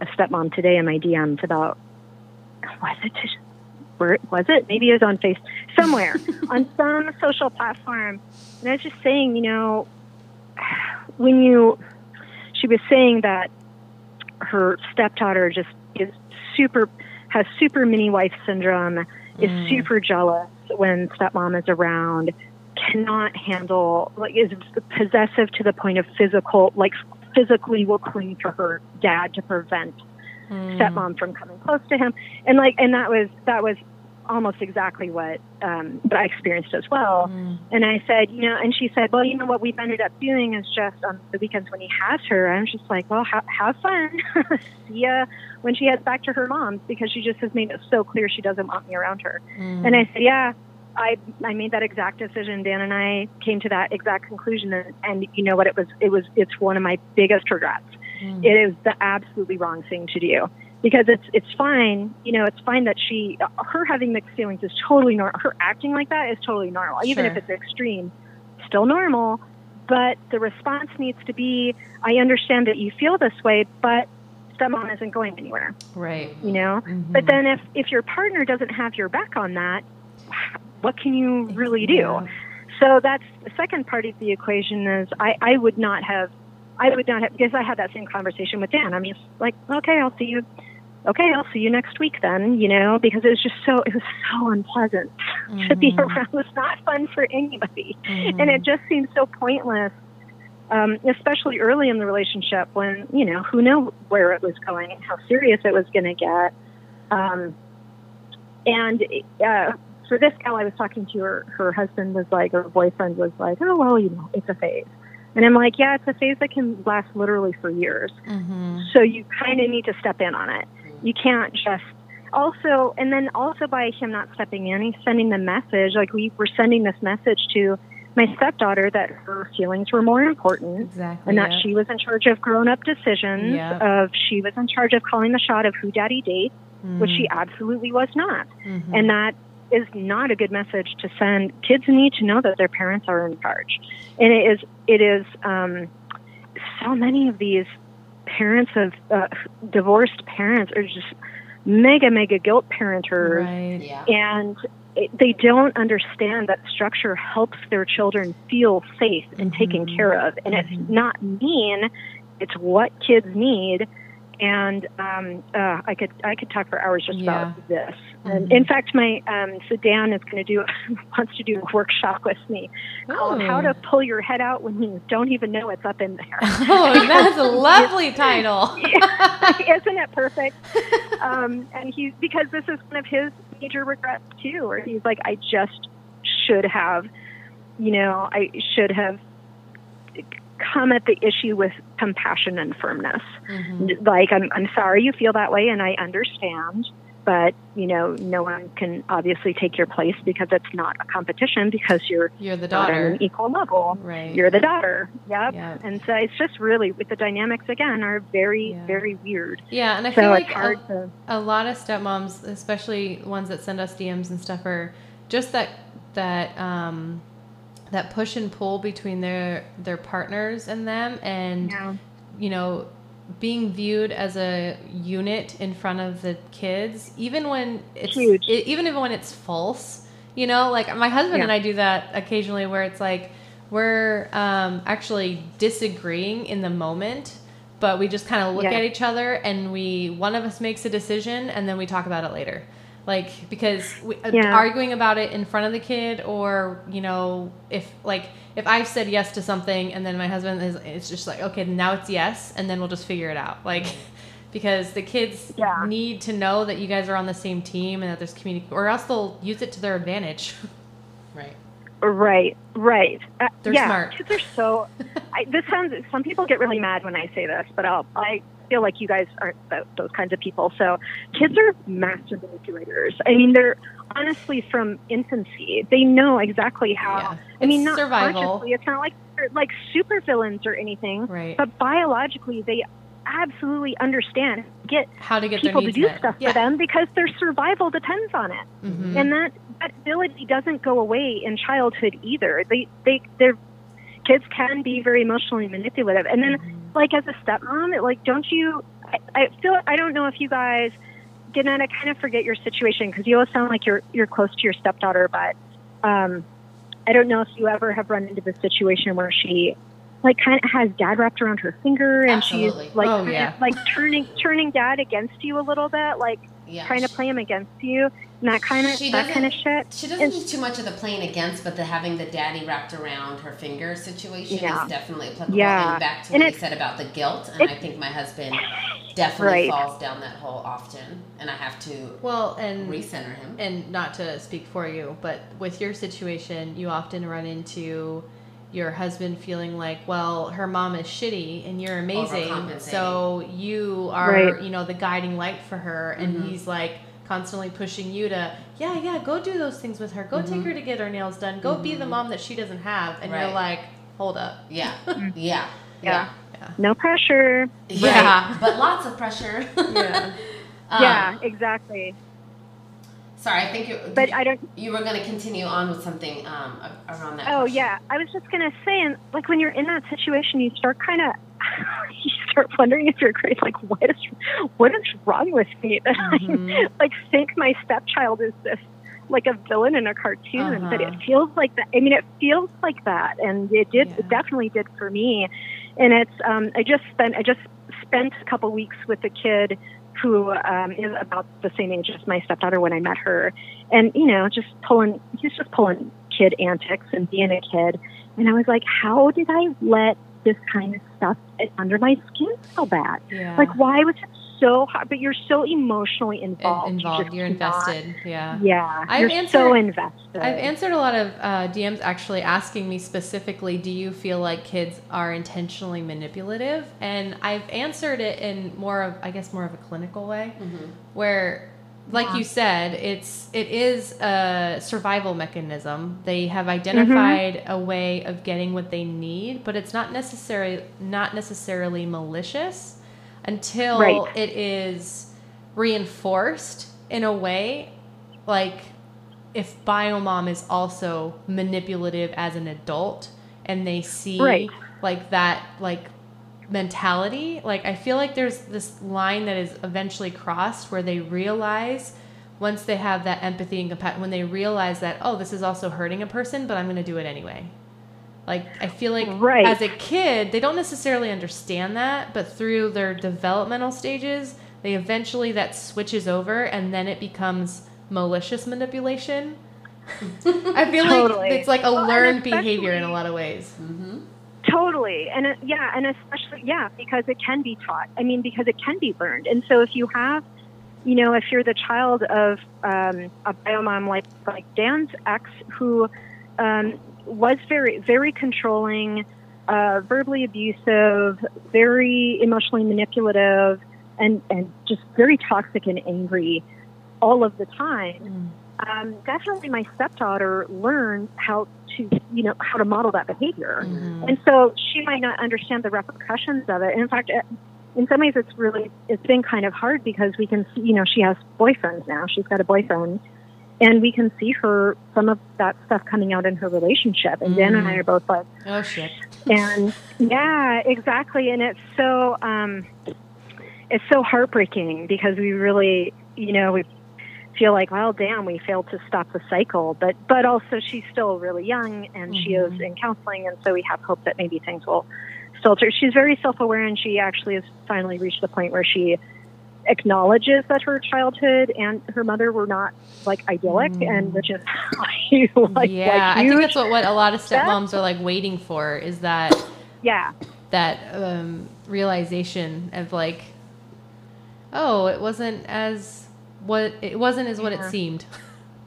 a stepmom today in my DMs about, was it, where was it? Maybe it was on Face, somewhere, on some social platform. And I was just saying, you know, when you, she was saying that her stepdaughter just is super, has super mini wife syndrome, is mm. super jealous when stepmom is around cannot handle like is possessive to the point of physical like physically will cling to her dad to prevent mm. stepmom from coming close to him and like and that was that was almost exactly what um, what I experienced as well. Mm. And I said, you know, and she said, well, you know, what we've ended up doing is just on the weekends when he has her, I'm just like, well, ha- have fun. See ya when she heads back to her mom's because she just has made it so clear she doesn't want me around her. Mm. And I said, yeah. I I made that exact decision. Dan and I came to that exact conclusion, and, and you know what? It was it was it's one of my biggest regrets. Mm. It is the absolutely wrong thing to do because it's it's fine. You know, it's fine that she her having mixed feelings is totally normal. Her acting like that is totally normal, even if it's extreme, still normal. But the response needs to be, I understand that you feel this way, but stepmom isn't going anywhere. Right. You know. Mm-hmm. But then if if your partner doesn't have your back on that, what can you really do? Yeah. So that's the second part of the equation is I, I would not have I would not have because I had that same conversation with Dan. I'm just like, okay, I'll see you okay, I'll see you next week then, you know, because it was just so, it was so unpleasant mm-hmm. to be mm-hmm. around. It was not fun for anybody. Mm-hmm. And it just seemed so pointless, um, especially early in the relationship when, you know, who knew where it was going and how serious it was going to get. Um, and uh, for this gal I was talking to, her, her husband was like, her boyfriend was like, oh, well, you know, it's a phase. And I'm like, yeah, it's a phase that can last literally for years. Mm-hmm. So you kind of need to step in on it. You can't just also, and then also by him not stepping in, he's sending the message. Like we were sending this message to my stepdaughter that her feelings were more important, exactly, and that yeah. she was in charge of grown-up decisions. Of she was in charge of calling the shot of who daddy dates, mm. which she mm. absolutely was not, mm-hmm. and that is not a good message to send. Kids need to know that their parents are in charge, and it is it is um, so many of these parents of uh, divorced parents are just mega mega guilt parenters right. yeah. and it, they don't understand that structure helps their children feel safe and mm-hmm. taken care of and mm-hmm. it's not mean it's what kids need and um, uh, I could I could talk for hours just yeah. about this. Mm-hmm. And in fact, my um, so Dan is going to do wants to do a workshop with me called "How to Pull Your Head Out When You Don't Even Know It's Up in There." Oh, that's a lovely title, isn't it perfect? Um, and he's because this is one of his major regrets too, where he's like, I just should have, you know, I should have come at the issue with compassion and firmness. Mm-hmm. Like, I'm, I'm sorry you feel that way, and I understand. but you know, no one can obviously take your place because it's not a competition because you're You're the daughter. on an equal level. Right. You're the daughter. Yep. Yep. And so it's just really with the dynamics again are very Yeah. very weird. Yeah, and I So feel like a, to a lot of stepmoms, especially ones that send us DMs and stuff, are just that that um, that push and pull between their their partners and them, and yeah. you know, being viewed as a unit in front of the kids, even when it's Huge. e- even if when it's false. You know, like my husband Yeah. and I do that occasionally, where it's like we're um, actually disagreeing in the moment, but we just kind of look Yeah. at each other and we one of us makes a decision and then we talk about it later. Like because we, uh, Yeah. arguing about it in front of the kid, or you know, if like if I've said yes to something and then my husband is, it's just like okay, now it's yes, and then we'll just figure it out. Like because the kids Yeah. need to know that you guys are on the same team and that there's community, or else they'll use it to their advantage. Right. Right, right. Uh, They're yeah, smart. Kids are so. I, this sounds. Some people get really mad when I say this, but I'll, I feel like you guys aren't th- those kinds of people. So, kids are master manipulators. I mean, they're honestly from infancy. They know exactly how. Yeah. I mean, not survival. consciously. It's not like they're like super villains or anything. Right. But biologically, they absolutely understand, get How to get people to do met. stuff yeah. for them because their survival depends on it Mhm. and that that ability doesn't go away in childhood either. They they their kids can be very emotionally manipulative, and then. Like as a stepmom, it, like don't you? I, I feel I don't know if you guys. Gannett, I kind of forget your situation because you always sound like you're you're close to your stepdaughter, but um, I don't know if you ever have run into the situation where she like kind of has dad wrapped around her finger and Absolutely. she's like Oh, kind of, like turning turning dad against you a little bit, like Yeah. trying to play him against you, and that kind of that kind of shit. She doesn't do too much of the playing against, but the having the daddy wrapped around her finger situation Yeah. is definitely applicable. Yeah. And back to And what you said about the guilt, and I think my husband definitely Right. falls down that hole often, and I have to Well, and recenter him. and not to speak for you, but with your situation, you often run into your husband feeling like, well, her mom is shitty and you're amazing, so you are, Right. you know, the guiding light for her, and Mhm. he's like constantly pushing you to, yeah, yeah, go do those things with her, go take Mhm. her to get her nails done, go be the Mhm. mom that she doesn't have, and you're like, hold up, Yeah, yeah, Yeah. yeah, No pressure. yeah. Yeah. Right. But lots of pressure. yeah. Um, yeah, exactly. Sorry, I think you. But I don't. you were going to continue on with something um, a- around that. Oh question. yeah, I was just gonna say, and like when you're in that situation, you start kind of. You start wondering if you're crazy. Like, what is, what is wrong with me that I Mhm. like think my stepchild is this like a villain in a cartoon? But it Uh-huh. feels like that. I mean, it feels like that, and it did. Yeah. It definitely did for me. And it's. Um, I just spent. I just spent a couple weeks with a kid who um, is about the same age as my stepdaughter when I met her, and you know, just pulling. He's just pulling kid antics and being a kid. And I was like, how did I let this kind of stuff under my skin so bad? yeah. Like, why was it so hard? But you're so emotionally In- involved. You involved, you're cannot- invested, yeah. Yeah, I've you're answered- so invested. I've answered a lot of uh, DMs actually asking me specifically, do you feel like kids are intentionally manipulative? And I've answered it in more of, I guess, more of a clinical way, Mhm. where, like Yeah. you said, it's it is a survival mechanism. They have Mm-hmm. identified a way of getting what they need, but it's not necessarily not necessarily malicious until Right. it is reinforced in a way like if biomom is also manipulative as an adult and they see Right. like that like mentality like i feel like there's this line that is eventually crossed where they realize once they have that empathy and compassion when they realize that oh this is also hurting a person but i'm going to do it anyway like i feel like Right. as a kid they don't necessarily understand that but through their developmental stages they eventually that switches over and then it becomes malicious manipulation i feel Totally. like it's like a Well, learned behavior in a lot of ways Mhm. Totally. And it, yeah, and especially, yeah, because it can be taught. I mean, because it can be learned. And so if you have, you know, if you're the child of um, a biomom like, like Dan's ex who um, was very, very controlling, uh, verbally abusive, very emotionally manipulative, and, and just very toxic and angry, all of the time. Um, definitely, my stepdaughter learned how to, you know, how to model that behavior, Mhm. and so she might not understand the repercussions of it. And in fact, it- in some ways, it's really it's been kind of hard because we can see, you know, she has boyfriends now. She's got a boyfriend, and we can see her some of that stuff coming out in her relationship. And Dan and I Mm. are both like, Oh shit. and yeah, exactly. And it's so um, it's so heartbreaking because we really, you know, we feel like, well, damn, we failed to stop the cycle. But but also, she's still really young, and she is in counseling, and so we have hope that maybe things will turn. She's very self-aware, and she actually has finally reached the point where she acknowledges that her childhood and her mother were not like idyllic, Mm. and which is like yeah, like I think that's what, what a lot of stepmoms are like waiting for is that yeah. that um, realization of like, oh, it wasn't as what it wasn't as what it seemed.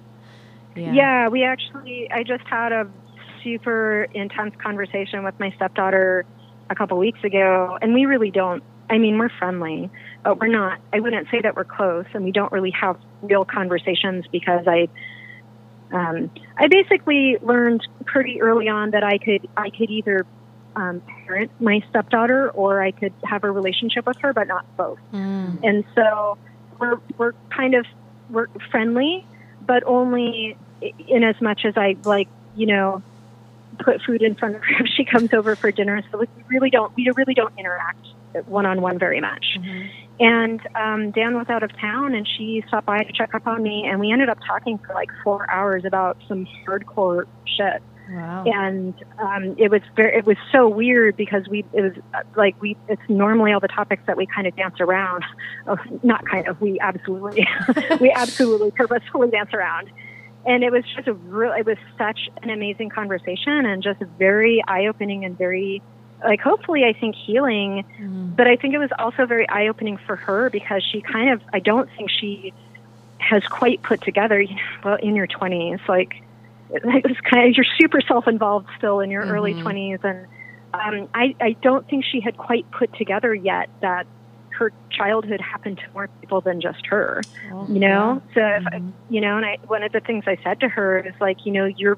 yeah. Yeah, we actually, I just had a super intense conversation with my stepdaughter a couple weeks ago, and we really don't, I mean, we're friendly, but we're not, I wouldn't say that we're close, and we don't really have real conversations because I, um, I basically learned pretty early on that I could, I could either um, parent my stepdaughter or I could have a relationship with her, but not both Mm. and so we're we're kind of we're friendly, but only in as much as I like you know put food in front of her if she comes over for dinner. So we really don't we really don't interact one on one very much. Mhm. And um, Dan was out of town, and she stopped by to check up on me, and we ended up talking for like four hours about some hardcore shit. Wow. and um, it was very, it was so weird because we it was uh, like we it's normally all the topics that we kind of dance around. Oh, not kind of we absolutely we absolutely purposefully dance around. And it was just a real it was such an amazing conversation and just very eye opening and very like hopefully I think healing Mhm. but I think it was also very eye opening for her because she kind of I don't think she has quite put together you know, well in your 20s like it was kind of you're super self involved still in your early Mhm. 20s and um, I I don't think she had quite put together yet that her childhood happened to more people than just her Well, you know so if, Mhm. you know and I one of the things I said to her is like you know you're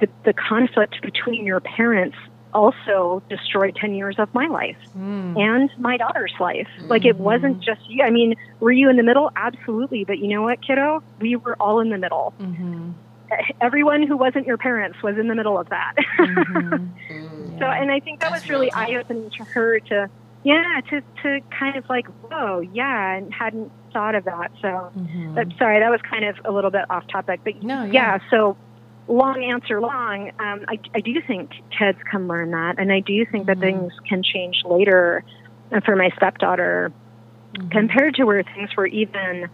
the the conflict between your parents also destroyed 10 years of my life Mm. and my daughter's life. Like it wasn't just you. I mean, were you in the middle? Absolutely. But you know what, kiddo? We were all in the middle. Mhm. Everyone who wasn't your parents was in the middle of that. Mhm. Mm. so, and I think that That's was really eye opening to her to, yeah, to, to kind of like, whoa, yeah, and hadn't thought of that. So, Mhm. but sorry, that was kind of a little bit off topic. But No, yeah. yeah, so long answer long, um, I, I do think kids can learn that. And I do think that Mhm. things can change later. For my stepdaughter, Mhm. compared to where things were even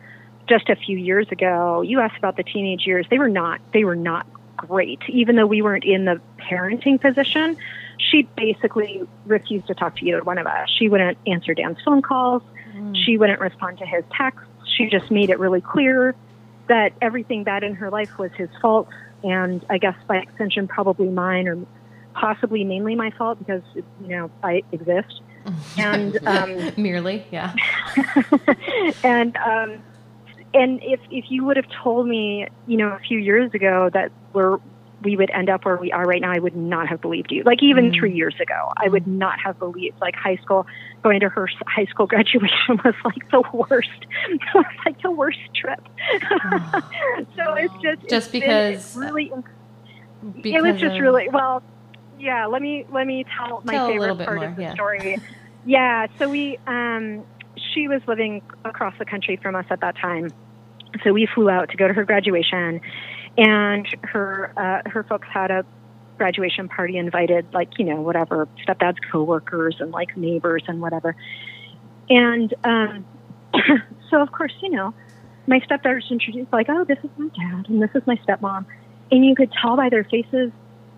just a few years ago you asked about the teenage years they were not they were not great even though we weren't in the parenting position she basically refused to talk to either one of us she wouldn't answer dan's phone calls Mm. she wouldn't respond to his texts she just made it really clear that everything bad in her life was his fault and i guess by extension probably mine or possibly mainly my fault because you know i exist and um merely, yeah. and um, and if if you would have told me, you know, a few years ago that we're we would end up where we are right now, I would not have believed you. Like even Mm. three years ago, I would not have believed. Like high school, going to her high school graduation was like the worst. it was like the worst trip. so it's just Just it's because- really Because it was just really well. Yeah, let me let me tell my Tell favorite part more, of the yeah. story. yeah, so we um, she was living across the country from us at that time, so we flew out to go to her graduation, and her uh, her folks had a graduation party invited like you know whatever stepdad's coworkers and like neighbors and whatever, and um, so of course you know my stepdaughters introduced like oh this is my dad and this is my stepmom, and you could tell by their faces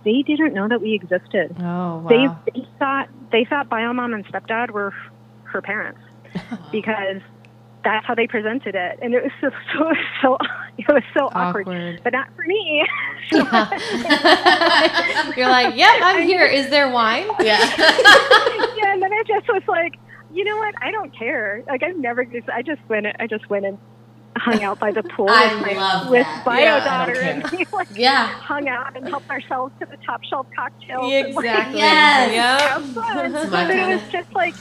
they didn't know that we existed. Oh wow. They, they thought they thought biomom and stepdad were her parents because that's how they presented it, and it was so so so it was so awkward. awkward. But not for me. Yeah. You're like, yep, I'm here. Is there wine? Yeah. yeah, and then I just was like, you know what? I don't care. Like I've never just I just went I just went and hung out by the pool with, my, with bio Yeah, daughter, and we like Yeah. hung out and helped ourselves to the top shelf cocktails. and, like, Exactly. Yes. Yep. But it was just like,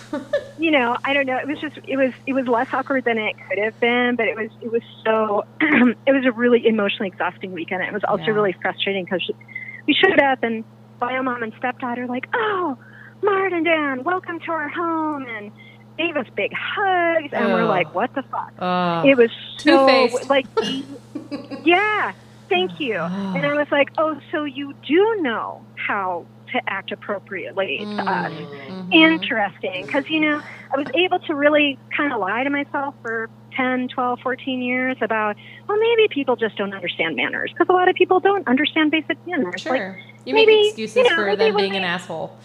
you know, I don't know. It was just, it was, it was less awkward than it could have been, but it was, it was so, it was a really emotionally exhausting weekend. It was also Yeah. really frustrating because we showed up and bio mom and stepdaughter like, oh, Mara and Dan, welcome to our home, and gave us big hugs, and we're Oh. like, what the fuck? Oh. It was so Two-faced. like, yeah, thank you. Oh. And I was like, oh, so you do know how to act appropriately to mm. us. Mm-hmm. Interesting. Because, you know, I was able to really kind of lie to myself for 10, 12, 14 years about, well, maybe people just don't understand manners. Because a lot of people don't understand basic manners. Like, Sure. you make excuses you know, for them being an asshole.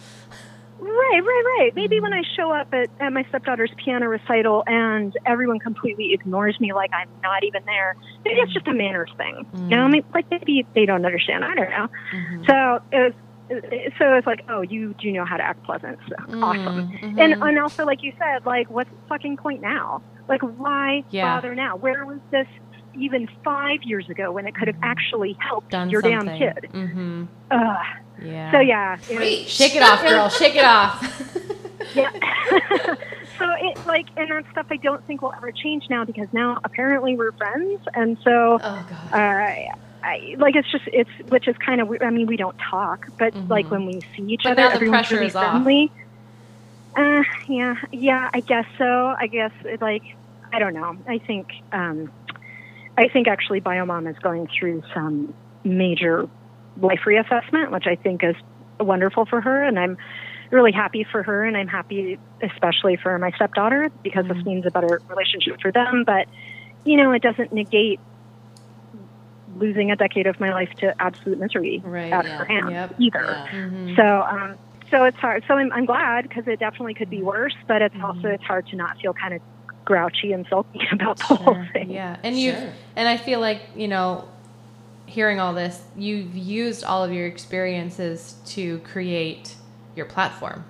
Right, right, right. Maybe when I show up at, at my stepdaughter's piano recital and everyone completely ignores me like I'm not even there, maybe it's just a manners thing. You know, I mean, like maybe they don't understand. I don't know. Mhm. So it was. So it's like, oh, you do know how to act pleasant. So, Awesome. Mhm. And and also, like you said, like, what's the fucking point now? Like, why Yeah. bother now? Where was this even five years ago when it could have Mhm. actually helped done your something. damn kid? Mm-hmm. Ugh. Yeah. So yeah, it was- Shake it off, girl. Shake it off. Yeah. so it's like, and that stuff I don't think will ever change now because now apparently we're friends, and so oh god. uh, I like it's just it's which is kind of weird. I mean, we don't talk, but Mhm. like when we see each But other, now the everyone's pressure really is off. friendly. Uh, yeah, yeah, I guess so. I guess it, like I don't know. I think um, I think actually Biomom is going through some major life reassessment, which I think is wonderful for her, and I'm really happy for her, and I'm happy especially for my stepdaughter because this Mhm. means a better relationship for them. But you know, it doesn't negate losing a decade of my life to absolute misery Right. out yeah. her hands Yep. either. Yeah. Mhm. So, um, so it's hard. So I'm, I'm glad because it definitely could be worse, but it's also Mhm. it's hard to not feel kind of grouchy and sulky about the whole thing. Yeah. And you Sure. and I feel like, you know, hearing all this, you've used all of your experiences to create your platform.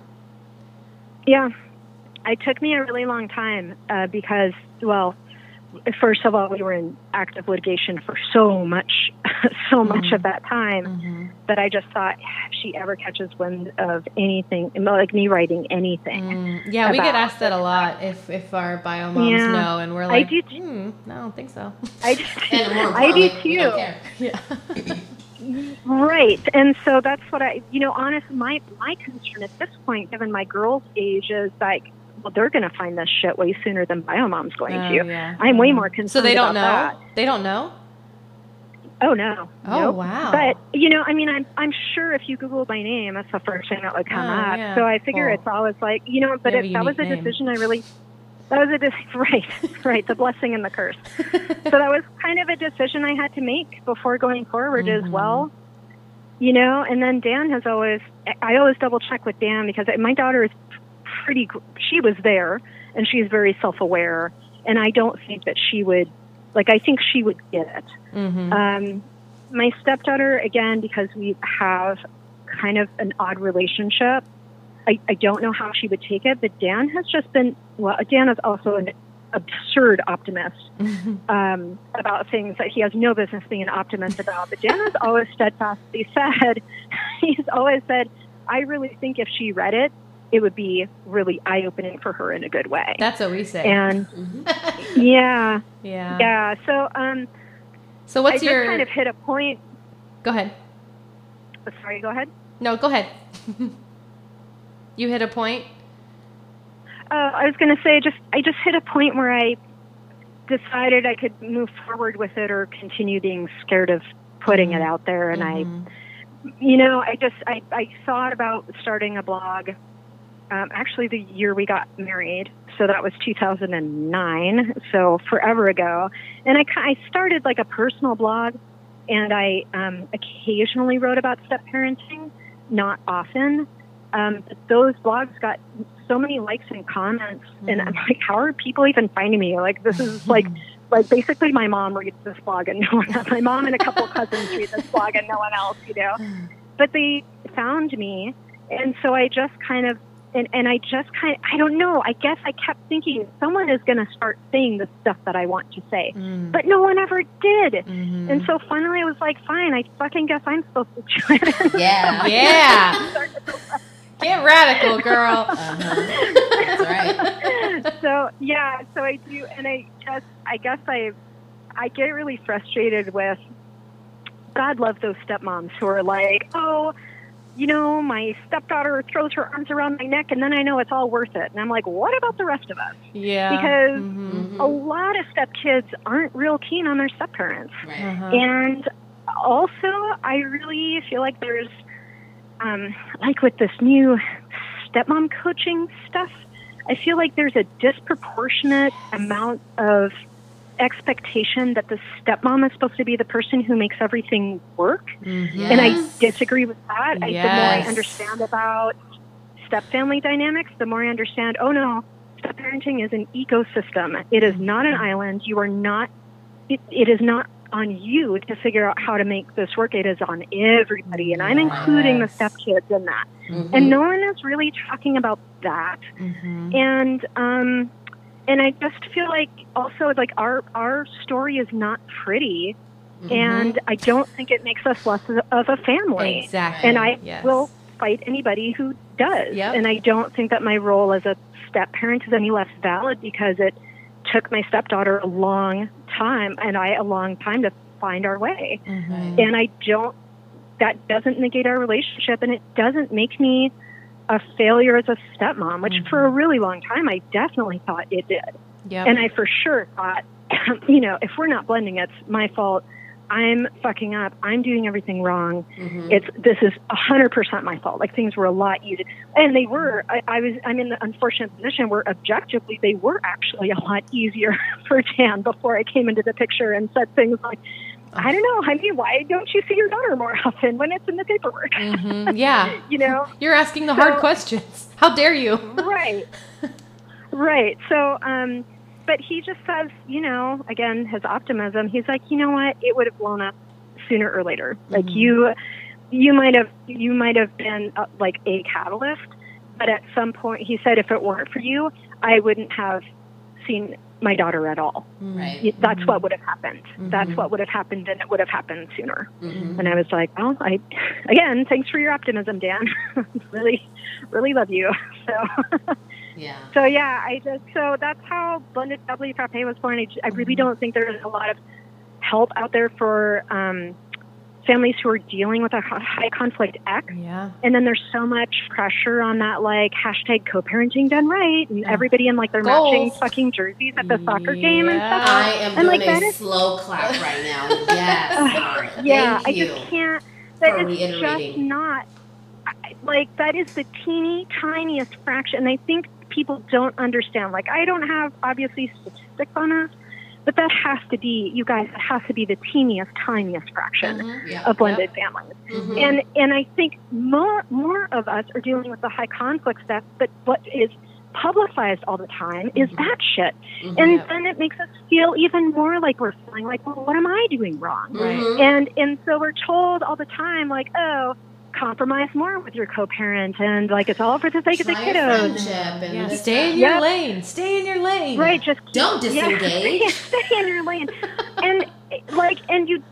Yeah, it took me a really long time uh, because, well, first of all, we were in active litigation for so much, so much Mhm. of that time Mm-hmm. that I just thought if she ever catches wind of anything, like me writing anything. Mm, yeah, we get asked that a lot if if our bio moms Yeah. know, and we're like, I do t- hmm, no, I don't think so. I just, And I do importantly, we don't too. yeah. Right, and so that's what I, you know, honest, my my concern at this point, given my girl's age, is like, well, they're going to find this shit way sooner than Biomom's going Oh, to. yeah. I'm way more So concerned they don't know. about They don't know. Oh no. Oh Nope. wow. But you know, I mean, I'm I'm sure if you Google my name, that's the first thing that would come Oh, up. yeah. So I figure Cool. it's always like, you know, but You have it, a that was a name. decision I really. That was a decision, right, right. The blessing and the curse. so that was kind of a decision I had to make before going forward as Mhm. well. You know, and then Dan has always, I always double check with Dan because my daughter is pretty, she was there and she's very self aware. And I don't think that she would, like, I think she would get it. mm-hmm. Um, my stepdaughter, again, because we have kind of an odd relationship, I, I don't know how she would take it, but Dan has just been, well, Dan is also an absurd optimist um, about things that he has no business being an optimist about. But Dan has always steadfastly said, he's always said, I really think if she read it, it would be really eye opening for her in a good way. That's what we say. and Mhm. yeah, yeah. yeah. So um, So what's I your? kind of hit a point. Go ahead. Sorry, go ahead. No, go ahead. you hit a point. Uh, I was going to say, just I just hit a point where I decided I could move forward with it or continue being scared of putting it Mhm. out there. And Mhm. I, you know, I just I, I thought about starting a blog. Um, actually, the year we got married, so that was 2009, so forever ago. And I I started like a personal blog, and I um, occasionally wrote about step parenting, not often. Um, but those blogs got so many likes and comments, and I'm like, how are people even finding me? Like, this is like, like basically my mom reads this blog and no one else. My mom and a couple cousins read this blog and no one else, you know. But they found me, and so I just kind of and and I just kind of I don't know. I guess I kept thinking someone is going to start saying the stuff that I want to say, Mm. but no one ever did. Mhm. And so finally, I was like, fine, I fucking guess I'm supposed to do it. Yeah. yeah. Get radical, girl. Uh-huh. That's right. so yeah, so I do, and I just, I guess I, I get really frustrated with. God love those stepmoms who are like, oh, you know, my stepdaughter throws her arms around my neck, and then I know it's all worth it. And I'm like, what about the rest of us? Yeah. Because Mhm. A lot of stepkids aren't real keen on their stepparents. Right. Uh-huh. And also, I really feel like there's, um, like with this new stepmom coaching stuff, I feel like there's a disproportionate amount of expectation that the stepmom is supposed to be the person who makes everything work. Mhm. And I disagree with that. I, the more I understand about step family dynamics, the more I understand, oh no, step parenting is an ecosystem. It is not an island. You are not, it, it is not on you to figure out how to make this work. It is on everybody. And I'm including the stepkids in that. Mhm. And no one is really talking about that. Mhm. And, um, and I just feel like also like our our story is not pretty, Mhm. and I don't think it makes us less of a family. Exactly. And I Yes. will fight anybody who does. Yep. And I don't think that my role as a step parent is any less valid because it took my stepdaughter a long time and I a long time to find our way. Mhm. And I don't, that doesn't negate our relationship and it doesn't make me a failure as a stepmom, which Mm-hmm. for a really long time I definitely thought it did. Yep. And I for sure thought, you know, if we're not blending, it's my fault. I'm fucking up. I'm doing everything wrong. Mhm. It's this is a hundred percent my fault. Like things were a lot easier, and they were. I, I was. I'm in the unfortunate position where objectively they were actually a lot easier for Dan before I came into the picture and said things like, "I don't know, honey, why don't you see your daughter more often when it's in the paperwork?" Mhm. Yeah. you know, You're asking the hard questions. How dare you? right right so um but he just says you know again his optimism he's like you know what it would have blown up sooner or later like Mhm. you you might have you might have been uh, like a catalyst but at some point he said if it weren't for you i wouldn't have seen my daughter at all Right. Y- that's what would have happened that's Mhm. what would have happened and it would have happened sooner Mhm. and I was like, well, I, again, thanks for your optimism, Dan. really, really love you. So, Yeah. so yeah, I just, so that's how Blended Family Frappe was born. I really Mhm. don't think there's a lot of help out there for um, families who are dealing with a high conflict ex. Yeah. And then there's so much pressure on that, like, hashtag co parenting done right. And Yeah. everybody in like their matching fucking jerseys at the soccer game and stuff. I am And, doing like, that a is- slow clap right now. Yes. Mara. yeah, Thank I you. just can't. That for is just not like that is the teeny tiniest fraction. And I think people don't understand. Like I don't have obviously statistics on us, but that has to be you guys. It has to be the teeniest, tiniest fraction Mhm. Yeah. of blended families. Mhm. And and I think more more of us are dealing with the high conflict stuff. But what is publicized all the time is Mhm. that shit. Mhm. And Yep. then it makes us feel even more like we're feeling like, well, what am I doing wrong? Right. Mhm. And and so we're told all the time, like, oh, compromise more with your co-parent, and like it's all for the sake of the Try a kiddos. friendship and Yeah. Stay in your Yep. lane. Stay in your lane. Right? Just Don't yeah, disengage. stay in your lane, and like, and you.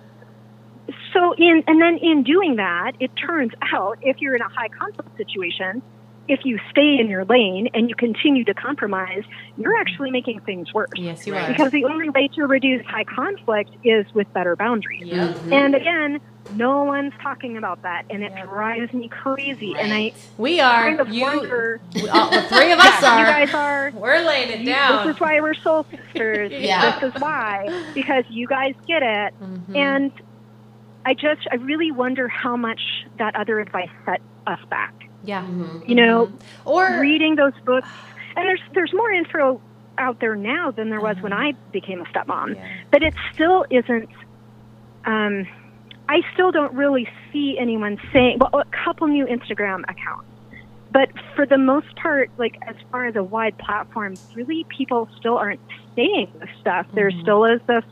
So in and then in doing that, it turns out if you're in a high conflict situation, if you stay in your lane and you continue to compromise, you're actually making things worse. Yes, you are. Because the only way to reduce high conflict is with better boundaries. Yep. Mhm. And again, no one's talking about that, and it Yeah. drives me crazy. And I we are. kind of you. wonder. we- all, the three of us Yeah, are. You guys are. We're laying it you- down. This is why we're soul sisters. Yeah. This is why because you guys get it, Mhm. and I just I really wonder how much that other advice set us back. yeah. Mhm. You know, Or reading those books, and there's there's more info out there now than there was when Mhm. I became a stepmom. Yeah. but it still isn't. Um, I still don't really see anyone saying. Well, a couple new Instagram accounts, but for the most part, like as far as a wide platform, really people still aren't saying this stuff. There Mhm. still is this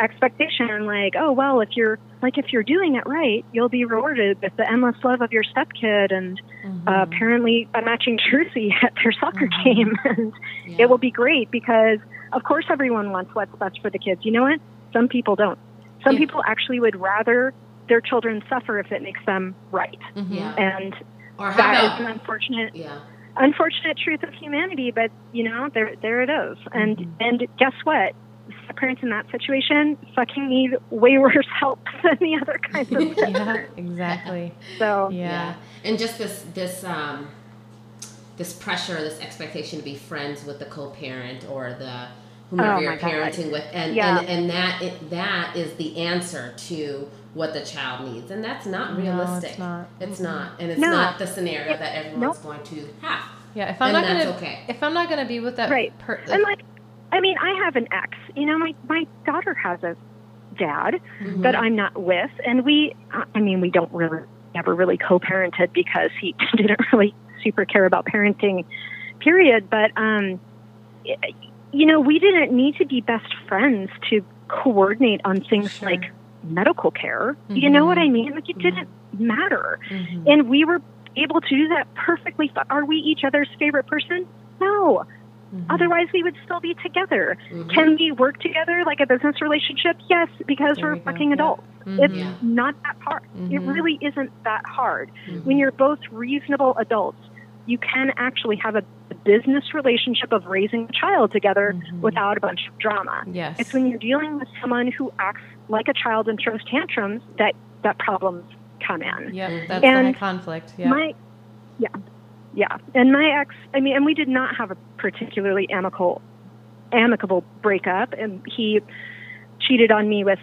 expectation like, oh well, if you're like if you're doing it right, you'll be rewarded with the endless love of your stepkid and Mm-hmm. uh, apparently a matching jersey at their soccer Mhm. game, and Yeah. it will be great because of course everyone wants what's best for the kids. You know what? Some people don't. Some Yeah. people actually would rather their children suffer if it makes them right, Mhm. Yeah. and Or how that is about an unfortunate yeah. unfortunate truth of humanity, but you know, there there it is. And Mhm. and guess what? The parents in that situation fucking need way worse help than the other kinds of Yeah, parents. exactly. So Yeah. And just this this um this pressure, this expectation to be friends with the co-parent or the whomever Oh you're my God. parenting with, and Yeah. and and that it, that is the answer to what the child needs, and that's not No, realistic. it's not. It's not, and it's No. not the scenario It- that everyone's nope. going to have. Yeah, if I'm And not that's gonna okay. if I'm not gonna be with that Right. per- and like I mean, I have an ex. You know, my my daughter has a dad Mhm. that I'm not with, and we. I mean, we don't really never really co-parented because he didn't really super care about parenting, period. But um, y- you know, we didn't need to be best friends to coordinate on things Sure. like medical care. You know what I mean? Like it Mhm. didn't matter, Mhm. and we were able to do that perfectly. Are we each other's favorite person? No. Mhm. Otherwise, we would still be together. Mhm. Can we work together like a business relationship? Yes, because There we're we go. fucking Yeah. adults. Mhm. It's Yeah. not that hard. It Mhm. really isn't that hard. When you're both reasonable adults, you can actually have a business relationship of raising a child together Mhm. without a bunch of drama. Yes. It's when you're dealing with someone who acts like a child and throws tantrums that that problems come in. Yep, Mhm. that's the high And conflict. Yeah. My, yeah, yeah. And my ex, I mean, and we did not have a particularly amicable, amicable breakup. And he cheated on me with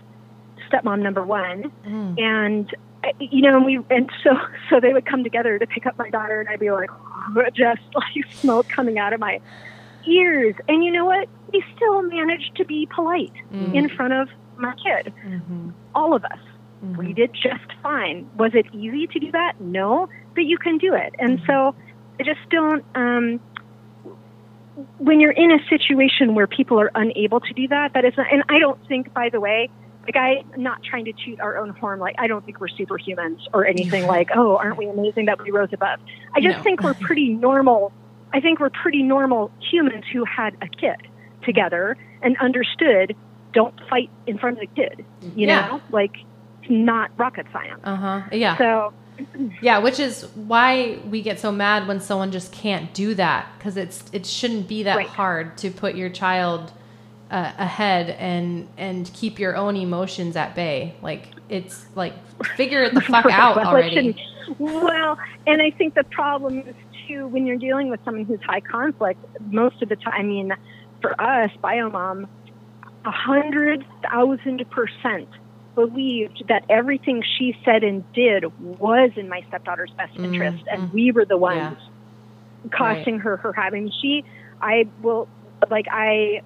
stepmom number one. Mm. And I- you know, and we and so so they would come together to pick up my daughter, and I'd be like, just like smoke coming out of my ears. And you know what? We still managed to be polite Mm. in front of my kid. Mhm. All of us Mhm. we did just fine. Was it easy to do that? No, but you can do it. And so I just don't. Um, when you're in a situation where people are unable to do that, that is, not, and I don't think, by the way, like I'm not trying to toot our own horn. Like I don't think we're superhumans or anything. like, oh, aren't we amazing that we rose above? I just No. think we're pretty normal. I think we're pretty normal humans who had a kid together and understood. Don't fight in front of the kid. You Yeah. know, like not rocket science. Uh-huh. Yeah. So Yeah, which is why we get so mad when someone just can't do that because it's it shouldn't be that Right. hard to put your child uh, ahead and and keep your own emotions at bay. Like it's like figure it the fuck out well, already. Well, and I think the problem is too when you're dealing with someone who's high conflict. Most of the time, I mean, for us, Biomom, a hundred thousand percent believed that everything she said and did was in my stepdaughter's best Mm, interest, and mm. we were the ones Yeah. costing her her having. She, I will, like I.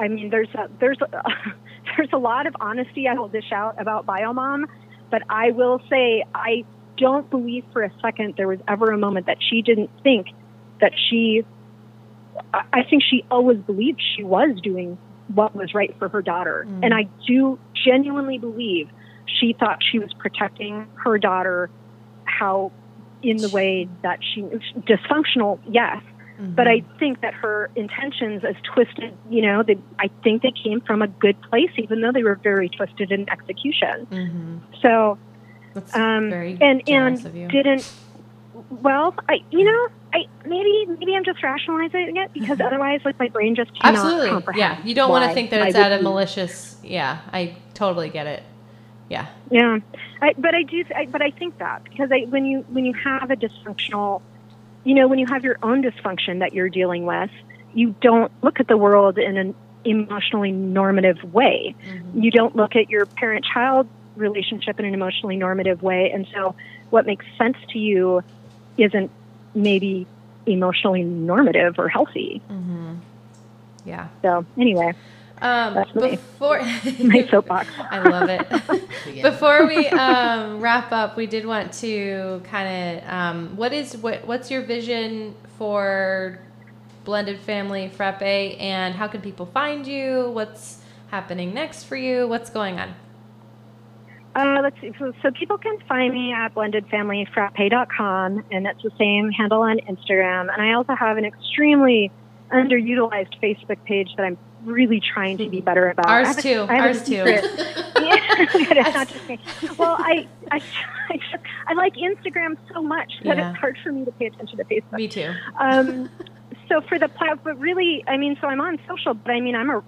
I mean, there's a, there's a, there's a lot of honesty I will dish out about Biomom, but I will say I don't believe for a second there was ever a moment that she didn't think that she. I- think she always believed she was doing what was right for her daughter, Mm. and I do genuinely believe she thought she was protecting her daughter. How, in the way that she dysfunctional, yes, Mhm. but I think that her intentions, as twisted, you know, they, I think they came from a good place, even though they were very twisted in execution. Mhm. So, That's um, very and and didn't. Well, I, you know, I maybe maybe I'm just rationalizing it because otherwise, like my brain just cannot Absolutely. comprehend. Yeah. You don't want to think that it's out of malicious. Yeah. I totally get it. Yeah. Yeah, I, but I do. I, but I think that because I, when you when you have a dysfunctional, you know, when you have your own dysfunction that you're dealing with, you don't look at the world in an emotionally normative way. Mhm. You don't look at your parent-child relationship in an emotionally normative way, and so what makes sense to you isn't maybe emotionally normative or healthy. Mhm. Yeah. So anyway, Um, before my soapbox. I love it. Before we um, wrap up, we did want to kind of um, what is what what's your vision for blended family frappe and how can people find you? What's happening next for you? What's going on? Uh, let's see. So, so people can find me at blendedfamilyfrappe.com, and it's the same handle on Instagram. And I also have an extremely underutilized Facebook page that I'm really trying to be better about. Ours I have a- too. A Ours too. yeah, it's not just me. Well, I, I, I, I like Instagram so much that Yeah. it's hard for me to pay attention to Facebook. Me too. Um, so for the plat, but really, I mean, so I'm on social, but I mean, I'm a,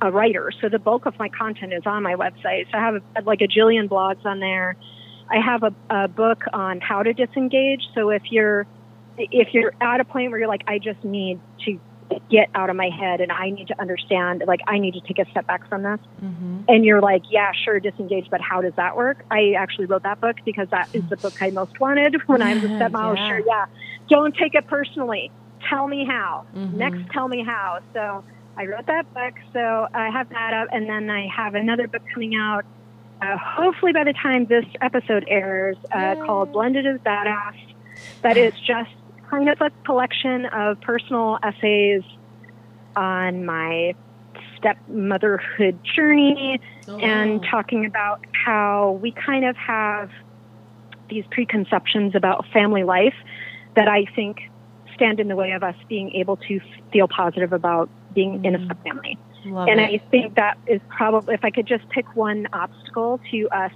a writer, so the bulk of my content is on my website. So I have like a jillion blogs on there. I have a, a book on how to disengage. So if you're if you're at a point where you're like, I just need to get out of my head and I need to understand, like, I need to take a step back from this, Mm-hmm. and you're like, yeah, sure, disengage, but how does that work? I actually wrote that book because that is the book I most wanted when I was a stepmom. Yeah. Sure, yeah. Don't take it personally. Tell me how. Mhm. Next, tell me how. So I wrote that book. So I have that up, and then I have another book coming out. Uh, hopefully, by the time this episode airs, uh, called "Blended as Badass," that is just kind of a collection of personal essays on my stepmotherhood journey Oh, and talking about how we kind of have these preconceptions about family life that I think stand in the way of us being able to feel positive about being in a Mhm. step family. Love and it. I think that is probably, if I could just pick one obstacle to us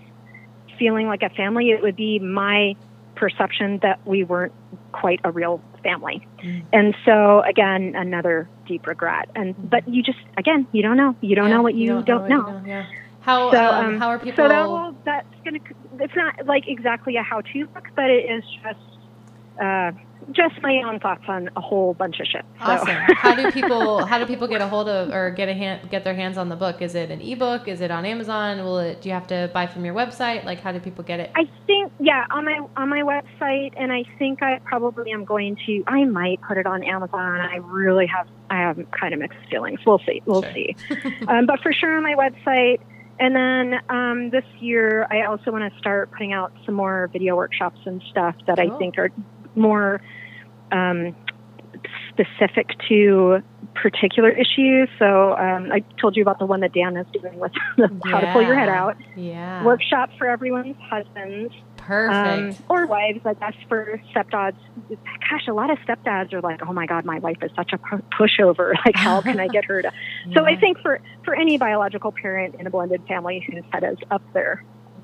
feeling like a family, it would be my perception that we weren't quite a real family. Mm. And so, again, another deep regret. And but you just, again, you don't know. You don't Yeah, know what you, don't, know. what you Yeah. How So, um, um, how are people? So that will, that's gonna. It's not like exactly a how-to book, but it is just uh, just my own thoughts on a whole bunch of shit. So. Awesome. how do people how do people get a hold of or get a hand get their hands on the book? Is it an ebook? Is it on Amazon? Will it do you have to buy from your website? Like how do people get it? I think yeah on my on my website, and I think I probably am going to. I might put it on Amazon. I really have I have kind of mixed feelings. We'll see. We'll Sure. see. um, but for sure on my website. And then um, this year, I also want to start putting out some more video workshops and stuff that Cool. I think are more um, specific to particular issues. So um, I told you about the one that Dan is doing with the how to pull your head out Yeah. workshop for everyone's husbands Perfect. um, or wives. I guess for stepdads. Gosh, a lot of stepdads are like, "Oh my God, my wife is such a pushover. Like, how can I get her to?" So I think for for any biological parent in a blended family whose head is up there,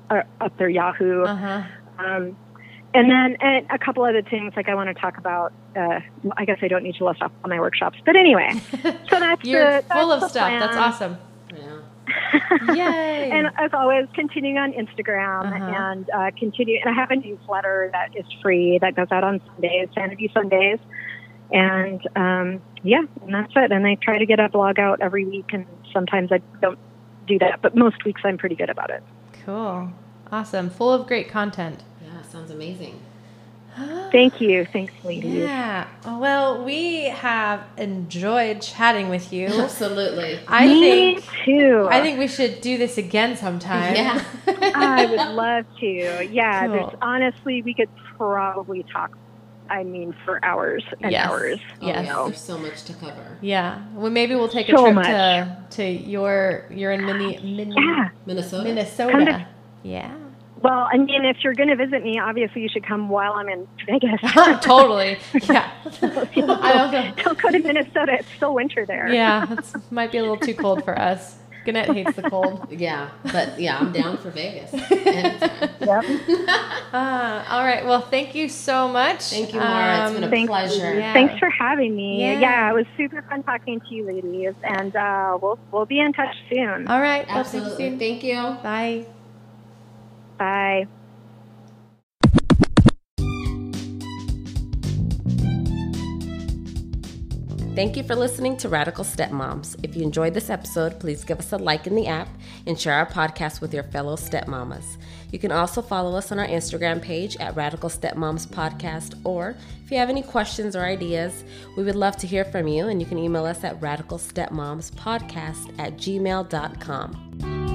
uh, up their Yahoo. uh-huh. Um, and then and a couple other things like I want to talk about. Uh, I guess I don't need to list off all my workshops, but anyway. So that's You're the, full of stuff. That's awesome. Yeah. Yay. and as always, continuing on Instagram Uh-huh. and uh, continue. And I have a newsletter that is free that goes out on Sundays, Sanity Sundays. And um, yeah, and that's it. And I try to get a blog out every week, and sometimes I don't do that, but most weeks I'm pretty good about it. cool. Awesome. Full of great content. Yeah, sounds amazing. Thank you. Thanks, ladies. Yeah. Well, we have enjoyed chatting with you. Absolutely. I Me think too. I think we should do this again sometime. Yeah. I would love to. Yeah, Cool. there's honestly, we could probably talk. I mean, for hours and Yes. hours. Oh, Yes. yeah, there's so much to cover. Yeah. Well, maybe we'll take a So trip much. to to your you're in Mini, Mini, Yeah. Minnesota. Minnesota. Come to- yeah. Well, I mean, if you're going to visit me, obviously you should come while I'm in Vegas. totally. Yeah. I also, Don't go to Minnesota. It's still winter there. yeah, it might be a little too cold for us. Gannett hates the cold. Yeah, but yeah, I'm down for Vegas. Yep. Uh, all right. Well, thank you so much. Thank you, Mara. It's been a Um, pleasure. Yeah. Thanks for having me. Yeah. Yeah. it was super fun talking to you, ladies, and uh, we'll we'll be in touch soon. All right. I'll see you Absolutely. soon. Thank you. Bye. Bye. Thank you for listening to Radical Stepmoms. If you enjoyed this episode, please give us a like in the app and share our podcast with your fellow stepmamas. You can also follow us on our Instagram page at Radical Stepmoms Podcast, or if you have any questions or ideas, we would love to hear from you, and you can email us at radicalstepmomspodcast at gmail.com.